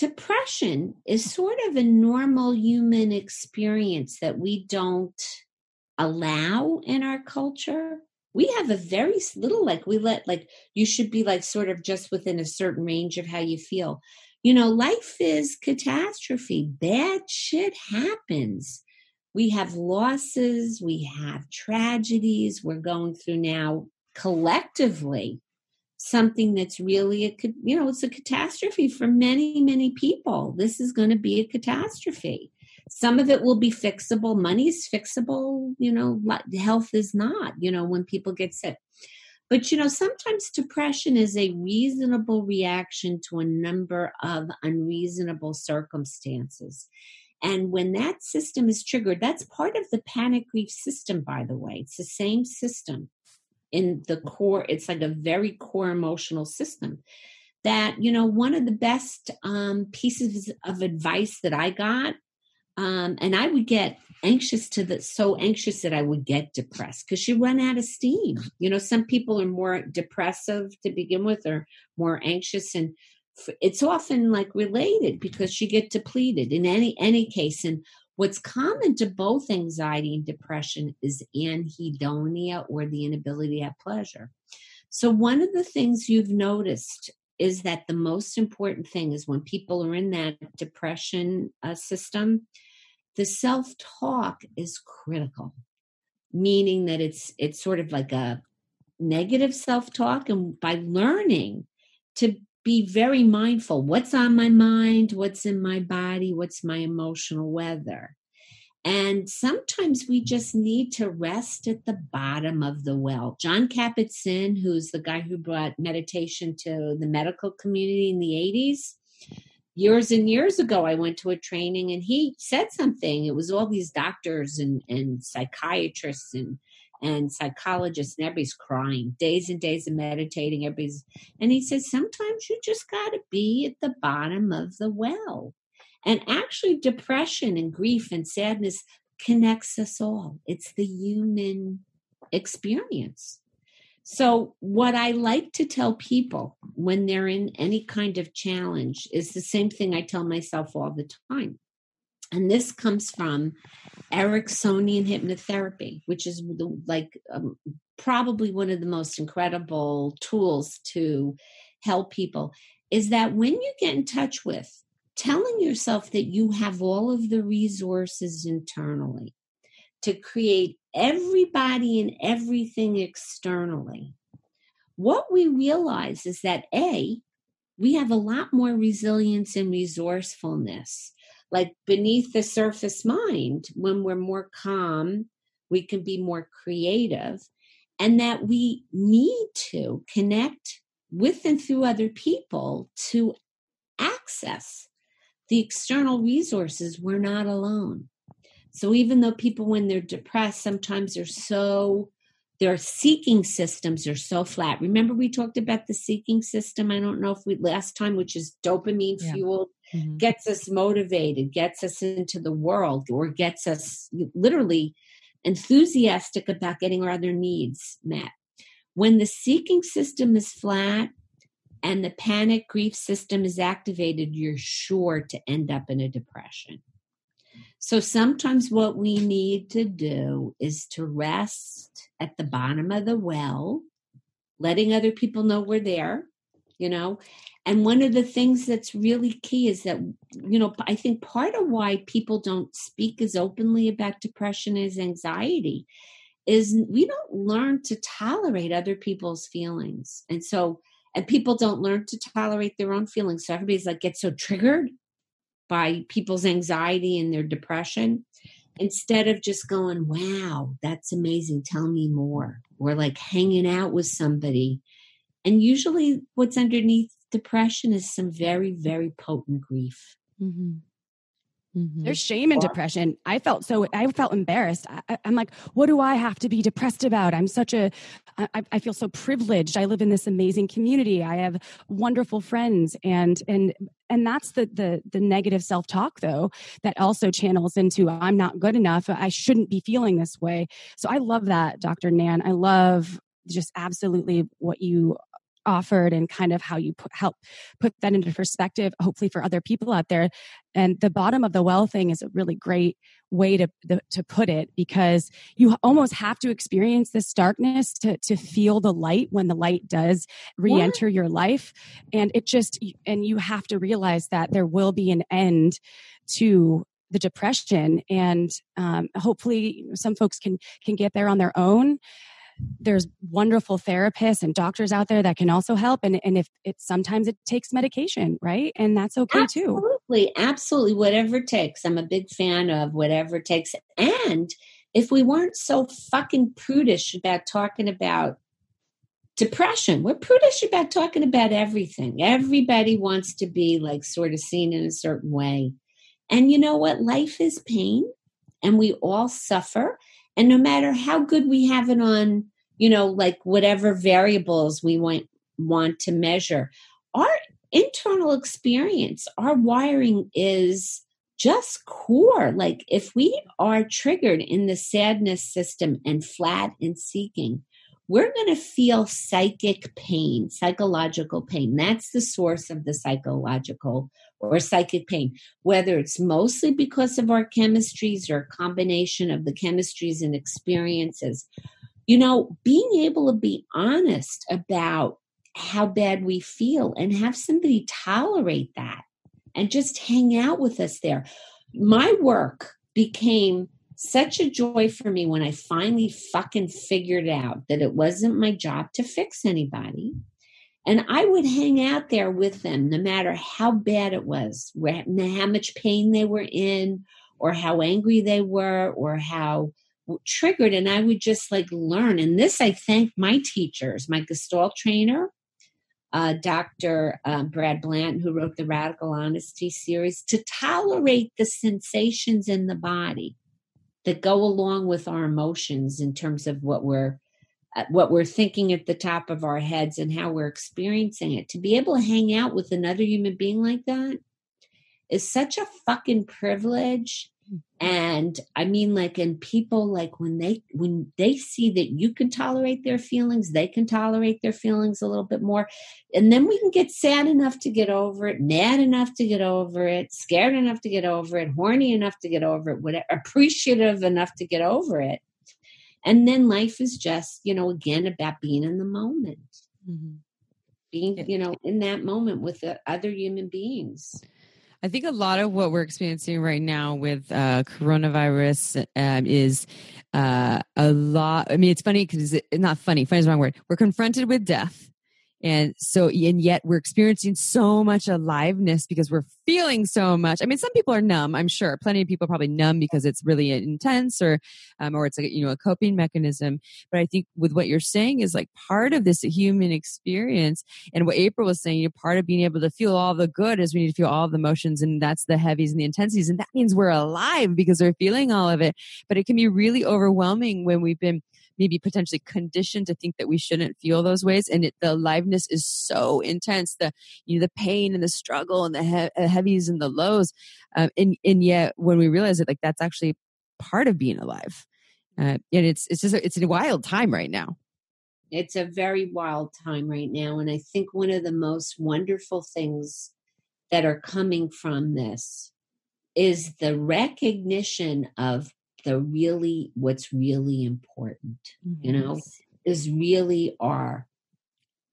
Depression is sort of a normal human experience that we don't allow in our culture. We have a very little, like, we let, like, you should be like sort of just within a certain range of how you feel. You know, life is catastrophe. Bad shit happens we have losses, we have tragedies. We're going through now collectively something that's really a you know it's a catastrophe for many many people. This is going to be a catastrophe. Some of it will be fixable. money's fixable. You know, health is not. You know, when people get sick. But you know, sometimes depression is a reasonable reaction to a number of unreasonable circumstances. And when that system is triggered, that's part of the panic grief system, by the way. It's the same system in the core. It's like a very core emotional system. That, you know, one of the best um, pieces of advice that I got, um, and I would get anxious to the so anxious that I would get depressed because you run out of steam. You know, some people are more depressive to begin with or more anxious and it's often like related because you get depleted in any any case and What's common to both anxiety and depression is anhedonia or the inability to have pleasure. So, one of the things you've noticed is that the most important thing is when people are in that depression uh, system, the self talk is critical, meaning that it's it's sort of like a negative self talk, and by learning to be very mindful what's on my mind, what's in my body, what's my emotional weather. And sometimes we just need to rest at the bottom of the well. Jon Kabat-Zinn, who's the guy who brought meditation to the medical community in the 80s, years and years ago, I went to a training and he said something. It was all these doctors and, and psychiatrists and and psychologists and everybody's crying days and days of meditating everybody's and he says sometimes you just got to be at the bottom of the well. And actually depression and grief and sadness connects us all. It's the human experience. So what i like to tell people when they're in any kind of challenge is the same thing i tell myself all the time and this comes from Ericksonian hypnotherapy, which is the, like um, probably one of the most incredible tools to help people. Is that when you get in touch with telling yourself that you have all of the resources internally to create everybody and everything externally, what we realize is that A, we have a lot more resilience and resourcefulness like beneath the surface mind when we're more calm we can be more creative and that we need to connect with and through other people to access the external resources we're not alone. So even though people when they're depressed sometimes they're so their seeking systems are so flat. Remember, we talked about the seeking system. I don't know if we last time, which is dopamine yeah. fueled, mm-hmm. gets us motivated, gets us into the world, or gets us literally enthusiastic about getting our other needs met. When the seeking system is flat and the panic grief system is activated, you're sure to end up in a depression. So sometimes what we need to do is to rest at the bottom of the well, letting other people know we're there, you know. And one of the things that's really key is that, you know, I think part of why people don't speak as openly about depression as anxiety is we don't learn to tolerate other people's feelings. And so, and people don't learn to tolerate their own feelings. So everybody's like, gets so triggered by people's anxiety and their depression instead of just going, wow, that's amazing, tell me more, or like hanging out with somebody. And usually, what's underneath depression is some very, very potent grief. Mm-hmm. Mm-hmm. There's shame and depression. I felt so, I felt embarrassed. I, am like, what do I have to be depressed about? I'm such a, I, I feel so privileged. I live in this amazing community. I have wonderful friends and, and, and that's the, the, the negative self-talk though, that also channels into, I'm not good enough. I shouldn't be feeling this way. So I love that, Dr. Nan. I love just absolutely what you offered and kind of how you put, help put that into perspective, hopefully for other people out there. And the bottom of the well thing is a really great way to, to put it because you almost have to experience this darkness to, to feel the light when the light does re-enter your life. And it just, and you have to realize that there will be an end to the depression and um, hopefully some folks can can get there on their own there's wonderful therapists and doctors out there that can also help. And, and if it sometimes it takes medication right? And that's okay absolutely, too. Absolutely. Absolutely. Whatever it takes. I'm a big fan of whatever takes. And if we weren't so fucking prudish about talking about depression we're prudish about talking about everything. Everybody wants to be like sort of seen in a certain way. And you know what? Life is pain and we all suffer and no matter how good we have it on you know like whatever variables we want want to measure our internal experience our wiring is just core. Like if we are triggered in the sadness system and flat and seeking we're going to feel psychic pain psychological pain. That's the source of the psychological or psychic pain, whether it's mostly because of our chemistries or a combination of the chemistries and experiences. You know, being able to be honest about how bad we feel and have somebody tolerate that and just hang out with us there. My work became such a joy for me when I finally fucking figured out that it wasn't my job to fix anybody. And I would hang out there with them no matter how bad it was, how much pain they were in, or how angry they were, or how triggered. And I would just like learn. And this, I thank my teachers, my Gestalt trainer, uh, Dr. Um, Brad Blanton, who wrote the Radical Honesty series, to tolerate the sensations in the body that go along with our emotions in terms of what we're what we're thinking at the top of our heads and how we're experiencing it. To be able to hang out with another human being like that is such a fucking privilege. Mm-hmm. And i mean like and people like when they when they see that you can tolerate their feelings they can tolerate their feelings a little bit more. And then we can get sad enough to get over it mad enough to get over it scared enough to get over it horny enough to get over it whatever, appreciative enough to get over it and then life is just you know again about being in the moment mm-hmm. being you know in that moment with the other human beings I think a lot of what we're experiencing right now with uh, coronavirus um, is uh, a lot. I mean, it's funny because it's not funny. Funny is the wrong word. We're confronted with death and so, and yet we're experiencing so much aliveness because we're feeling so much. I mean, some people are numb, I'm sure. Plenty of people are probably numb because it's really intense or, um, or it's like, you know, a coping mechanism. But I think with what you're saying is like part of this human experience. And what April was saying, you're part of being able to feel all the good is we need to feel all the emotions and that's the heavies and the intensities. And that means we're alive because we're feeling all of it. But it can be really overwhelming when we've been maybe potentially conditioned to think that we shouldn't feel those ways. And it, the aliveness is so intense the you know the pain and the struggle and the he- heavies and the lows. Um, and and yet when we realize it like that's actually part of being alive. Uh, and it's it's just a, it's a wild time right now. It's a very wild time right now. And i think one of the most wonderful things that are coming from this is the recognition of the really what's really important mm-hmm. you know is really our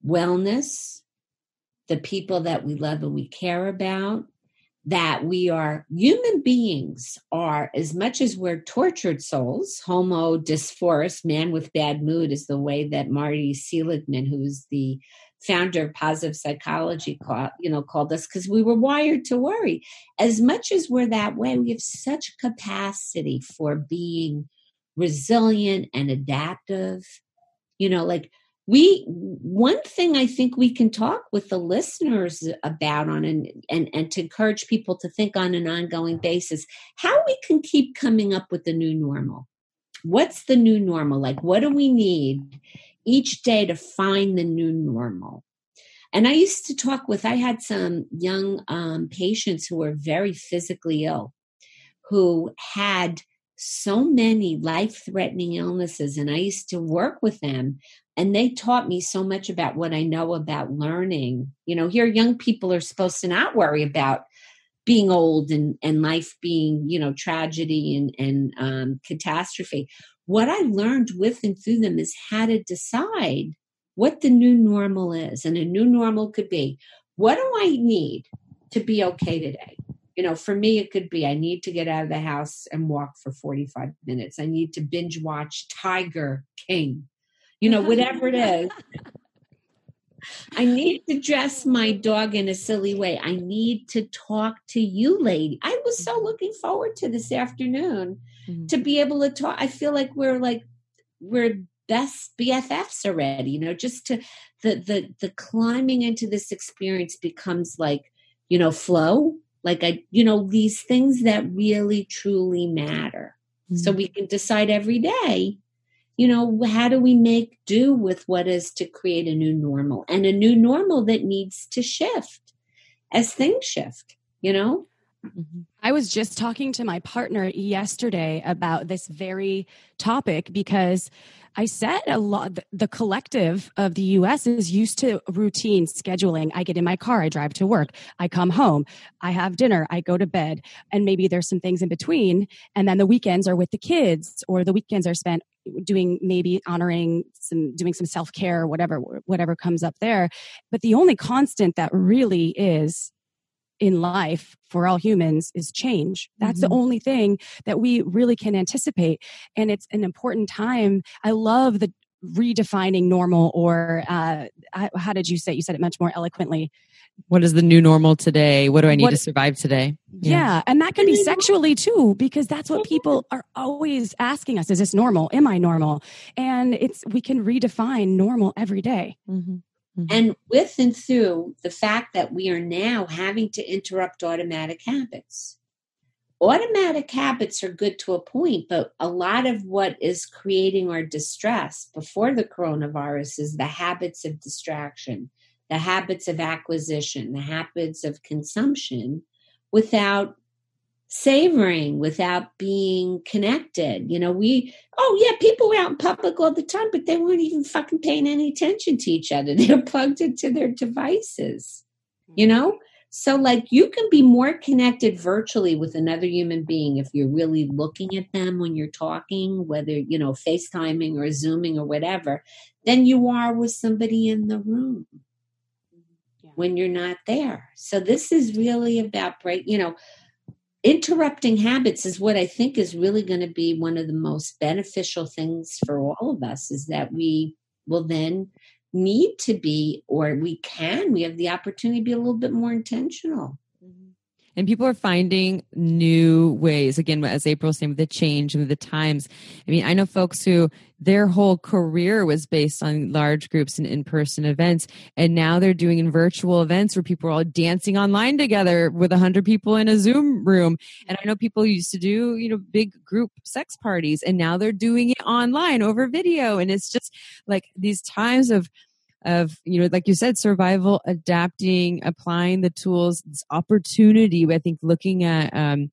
wellness the people that we love and we care about that we are human beings are as much as we're tortured souls homo dysphorus man with bad mood is the way that marty seligman who's the founder of positive psychology called, you know called us because we were wired to worry. As much as we're that way we have such capacity for being resilient and adaptive. You know like we one thing i think we can talk with the listeners about on and and and to encourage people to think on an ongoing basis how we can keep coming up with the new normal. What's the new normal? Like what do we need each day to find the new normal. And I used to talk with, I had some young um, patients who were very physically ill, who had so many life threatening illnesses. And I used to work with them, and they taught me so much about what I know about learning. You know, here young people are supposed to not worry about being old and, and life being, you know, tragedy and, and um, catastrophe what I learned with and through them is how to decide what the new normal is. And a new normal could be what do I need to be okay today? You know, for me, it could be I need to get out of the house and walk for 45 minutes. I need to binge watch Tiger King, you know, whatever it is. I need to dress my dog in a silly way. I need to talk to you, lady. I was so mm-hmm. looking forward to this afternoon mm-hmm. to be able to talk. I feel like we're like we're best BFFs already, you know, just to the the the climbing into this experience becomes like, you know, flow. Like I, you know, these things that really truly matter. Mm-hmm. So we can decide every day you know, how do we make do with what is to create a new normal and a new normal that needs to shift as things shift, you know? Mm-hmm. I was just talking to my partner yesterday about this very topic because I said a lot, the collective of the US is used to routine scheduling. I get in my car, I drive to work, I come home, I have dinner, I go to bed, and maybe there's some things in between. And then the weekends are with the kids, or the weekends are spent doing maybe honoring some doing some self-care whatever whatever comes up there but the only constant that really is in life for all humans is change. That's mm-hmm. the only thing that we really can anticipate. And it's an important time. I love the redefining normal or uh, how did you say you said it much more eloquently what is the new normal today what do i need what, to survive today yeah. yeah. and that can be sexually too because that's what people are always asking us is this normal am i normal and it's we can redefine normal every day. Mm-hmm. Mm-hmm. And with and through the fact that we are now having to interrupt automatic habits. Automatic habits are good to a point, but a lot of what is creating our distress before the coronavirus is the habits of distraction, the habits of acquisition, the habits of consumption without savoring without being connected. You know, we, oh yeah, people were out in public all the time, but they weren't even fucking paying any attention to each other. They're plugged into their devices, you mm-hmm. know? So, like, you can be more connected virtually with another human being if you're really looking at them when you're talking, whether, you know, FaceTiming or Zooming or whatever, than you are with somebody in the room mm-hmm. when you're not there. So, this is really about break, you know, interrupting habits is what I think is really going to be one of the most beneficial things for all of us is that we will then need to be, or we can, we have the opportunity to be a little bit more intentional. Mm-hmm. And people are finding new ways again as april was saying with the change and the times. I mean i know folks who their whole career was based on large groups and in-person events and now they're doing in virtual events where people are all dancing online together with a 100 people in a zoom room. And i know people used to do you know big group sex parties and now they're doing it online over video. And it's just like these times of of you know like you said survival adapting applying the tools this opportunity i think looking at um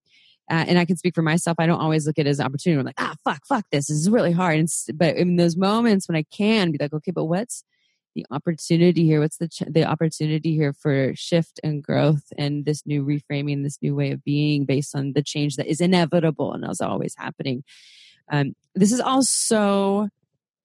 uh, and I can speak for myself. I don't always look at it as an opportunity. I'm like, ah, fuck, fuck this. This is really hard. And, but in those moments when I can be like, okay, but what's the opportunity here? What's the ch- the opportunity here for shift and growth and this new reframing, this new way of being based on the change that is inevitable and is always happening. Um, this is all so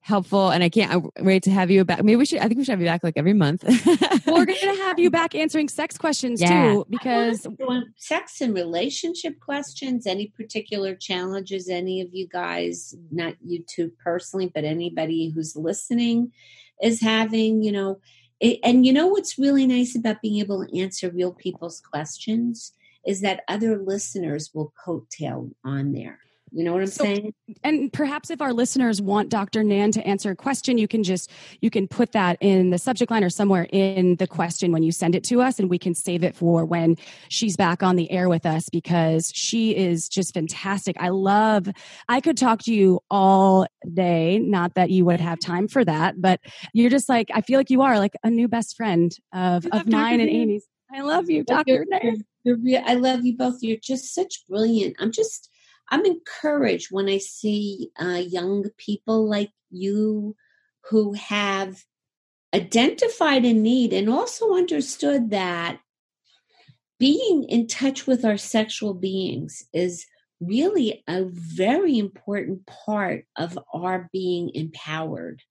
helpful and I can't wait to have you back. Maybe we should, I think we should have you back like every month. well, we're going to have you back answering sex questions yeah. too, because sex and relationship questions, any particular challenges, any of you guys, not you two personally, but anybody who's listening is having, you know, it, and you know what's really nice about being able to answer real people's questions is that other listeners will coattail on there you know what I'm so, saying? And perhaps if our listeners want Dr. Nan to answer a question, you can just you can put that in the subject line or somewhere in the question when you send it to us and we can save it for when she's back on the air with us because she is just fantastic. I love I could talk to you all day, not that you would have time for that, but you're just like I feel like you are like a new best friend of of mine and Amy's. I love you, Dr. Nan. I love you both. You're just such brilliant. I'm just I'm encouraged when I see uh, young people like you who have identified a need and also understood that being in touch with our sexual beings is really a very important part of our being empowered.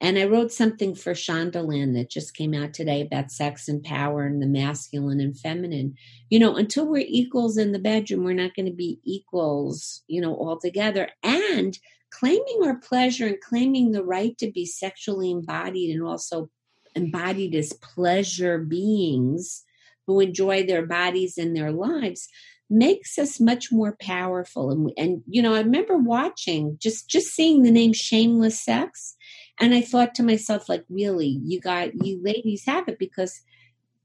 And I wrote something for Shondaland that just came out today about sex and power and the masculine and feminine. You know, until we're equals in the bedroom, we're not going to be equals, you know, altogether. And claiming our pleasure and claiming the right to be sexually embodied and also embodied as pleasure beings who enjoy their bodies and their lives makes us much more powerful and and you know i remember watching just just seeing the name shameless sex and I thought to myself, like, really, you got, you ladies have it because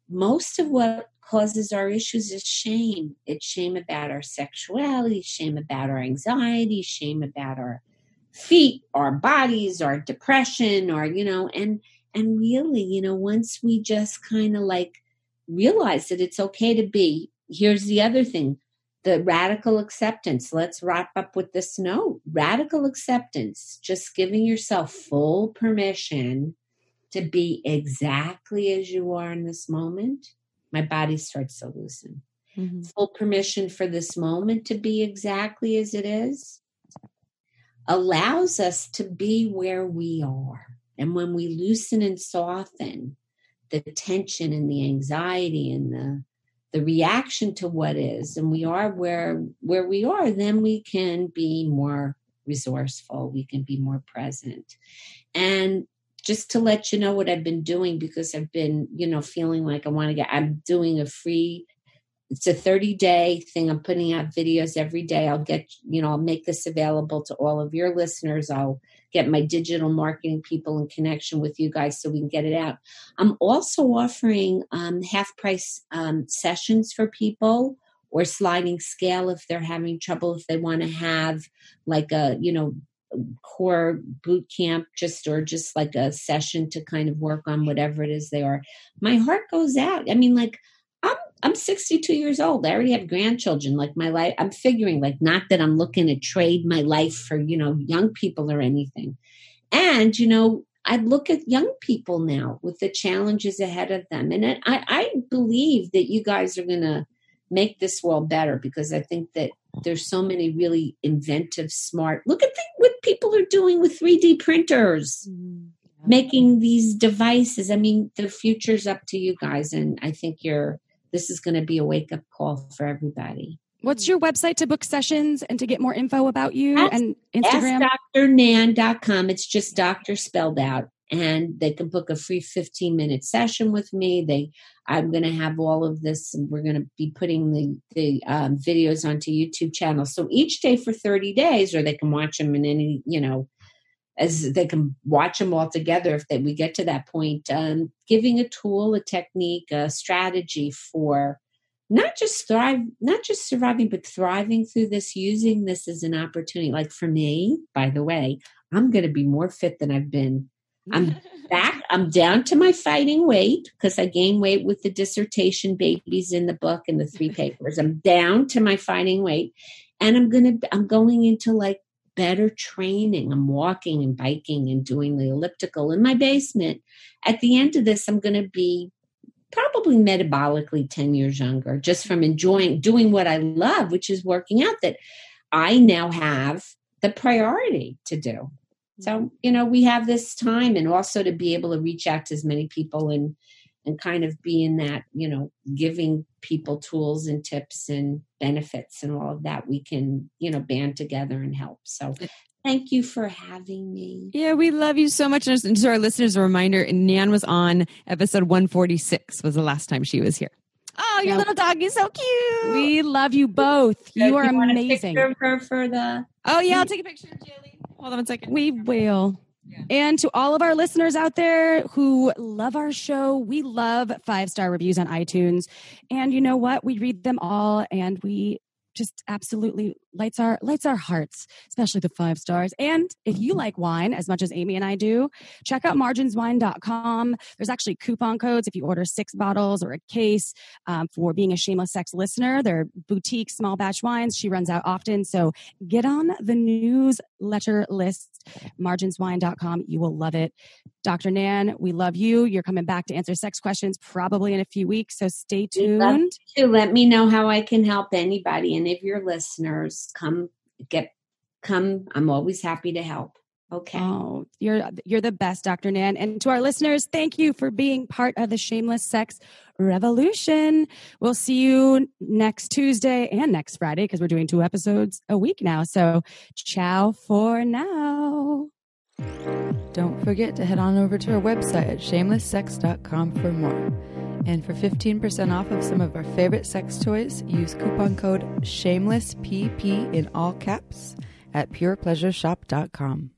most of what causes our issues is shame. It's shame about our sexuality, shame about our anxiety, shame about our feet, our bodies, our depression, or, you know, and, and really, you know, once we just kind of like realize that it's okay to be, here's the other thing the radical acceptance. Let's wrap up with this note. Radical acceptance, just giving yourself full permission to be exactly as you are in this moment. My body starts to loosen. Mm-hmm. Full permission for this moment to be exactly as it is allows us to be where we are. And when we loosen and soften the tension and the anxiety and the the reaction to what is and we are where where we are then we can be more resourceful we can be more present and just to let you know what I've been doing because I've been, you know, feeling like I want to get, I'm doing a free it's a 30 day thing. I'm putting out videos every day. I'll get, you know, I'll make this available to all of your listeners. I'll get my digital marketing people in connection with you guys so we can get it out. I'm also offering um, half price um, sessions for people or sliding scale if they're having trouble, if they want to have like a, you know, core boot camp just or just like a session to kind of work on whatever it is they are my heart goes out i mean like I'm I'm 62 years old. I already have grandchildren. Like my life, I'm figuring like not that I'm looking to trade my life for you know young people or anything. And you know, I look at young people now with the challenges ahead of them, and I I believe that you guys are going to make this world better because I think that there's so many really inventive, smart. Look at the, what people are doing with 3D printers. Mm-hmm making these devices. I mean, the future's up to you guys, and I think you're this is going to be a wake up call for everybody. What's your website to book sessions and to get more info about you and Instagram? doctornan.com. It's just doctor spelled out. And they can book a free 15 minute session with me. They, I'm going to have all of this. And We're going to be putting the, the um, videos onto YouTube channel. So each day for 30 days, or they can watch them in any, you know, as they can watch them all together if they, we get to that point. Um, giving a tool, a technique, a strategy for not just thrive, not just surviving, but thriving through this, using this as an opportunity. Like for me, by the way, I'm going to be more fit than I've been. I'm back. I'm down to my fighting weight because I gained weight with the dissertation babies in the book and the three papers. I'm down to my fighting weight, and I'm gonna. I'm going into like better training. I'm walking and biking and doing the elliptical in my basement. At the end of this, I'm going to be probably metabolically 10 years younger just from enjoying doing what I love, which is working out that I now have the priority to do. So, mm-hmm. you know, we have this time and also to be able to reach out to as many people and and kind of be in that, you know, giving people tools and tips and benefits and all of that, we can, you know, band together and help. So thank you for having me. Yeah, we love you so much. And to our listeners, a reminder Nan was on episode 146 was the last time she was here. Oh, your little dog is so cute. We love you both. You, you are amazing. For, for the Oh yeah, I'll take a picture, of Jilly. Hold on one second. We will. And to all of our listeners out there who love our show, we love five star reviews on iTunes. And you know what? We read them all and we just absolutely lights our lights our hearts, especially the five stars. And if you like wine as much as Amy and I do, check out marginswine.com. There's actually coupon codes if you order six bottles or a case um, for being a shameless sex listener. They're boutique small batch wines. She runs out often, so get on the newsletter list. Marginswine.com. You will love it. Dr. Nan, we love you. You're coming back to answer sex questions probably in a few weeks, so stay tuned. To let me know how I can help anybody, any of your listeners come get come. I'm always happy to help. Okay? Oh you're you're the best dr nan. And to our listeners thank you for being part of the shameless sex revolution. We'll see you next tuesday and next friday because we're doing two episodes a week now. So ciao for now. Don't forget to head on over to our website at shamelesssex.com for more and for 15% off of some of our favorite sex toys, use coupon code SHAMELESSPP in all caps at purepleasureshop.com.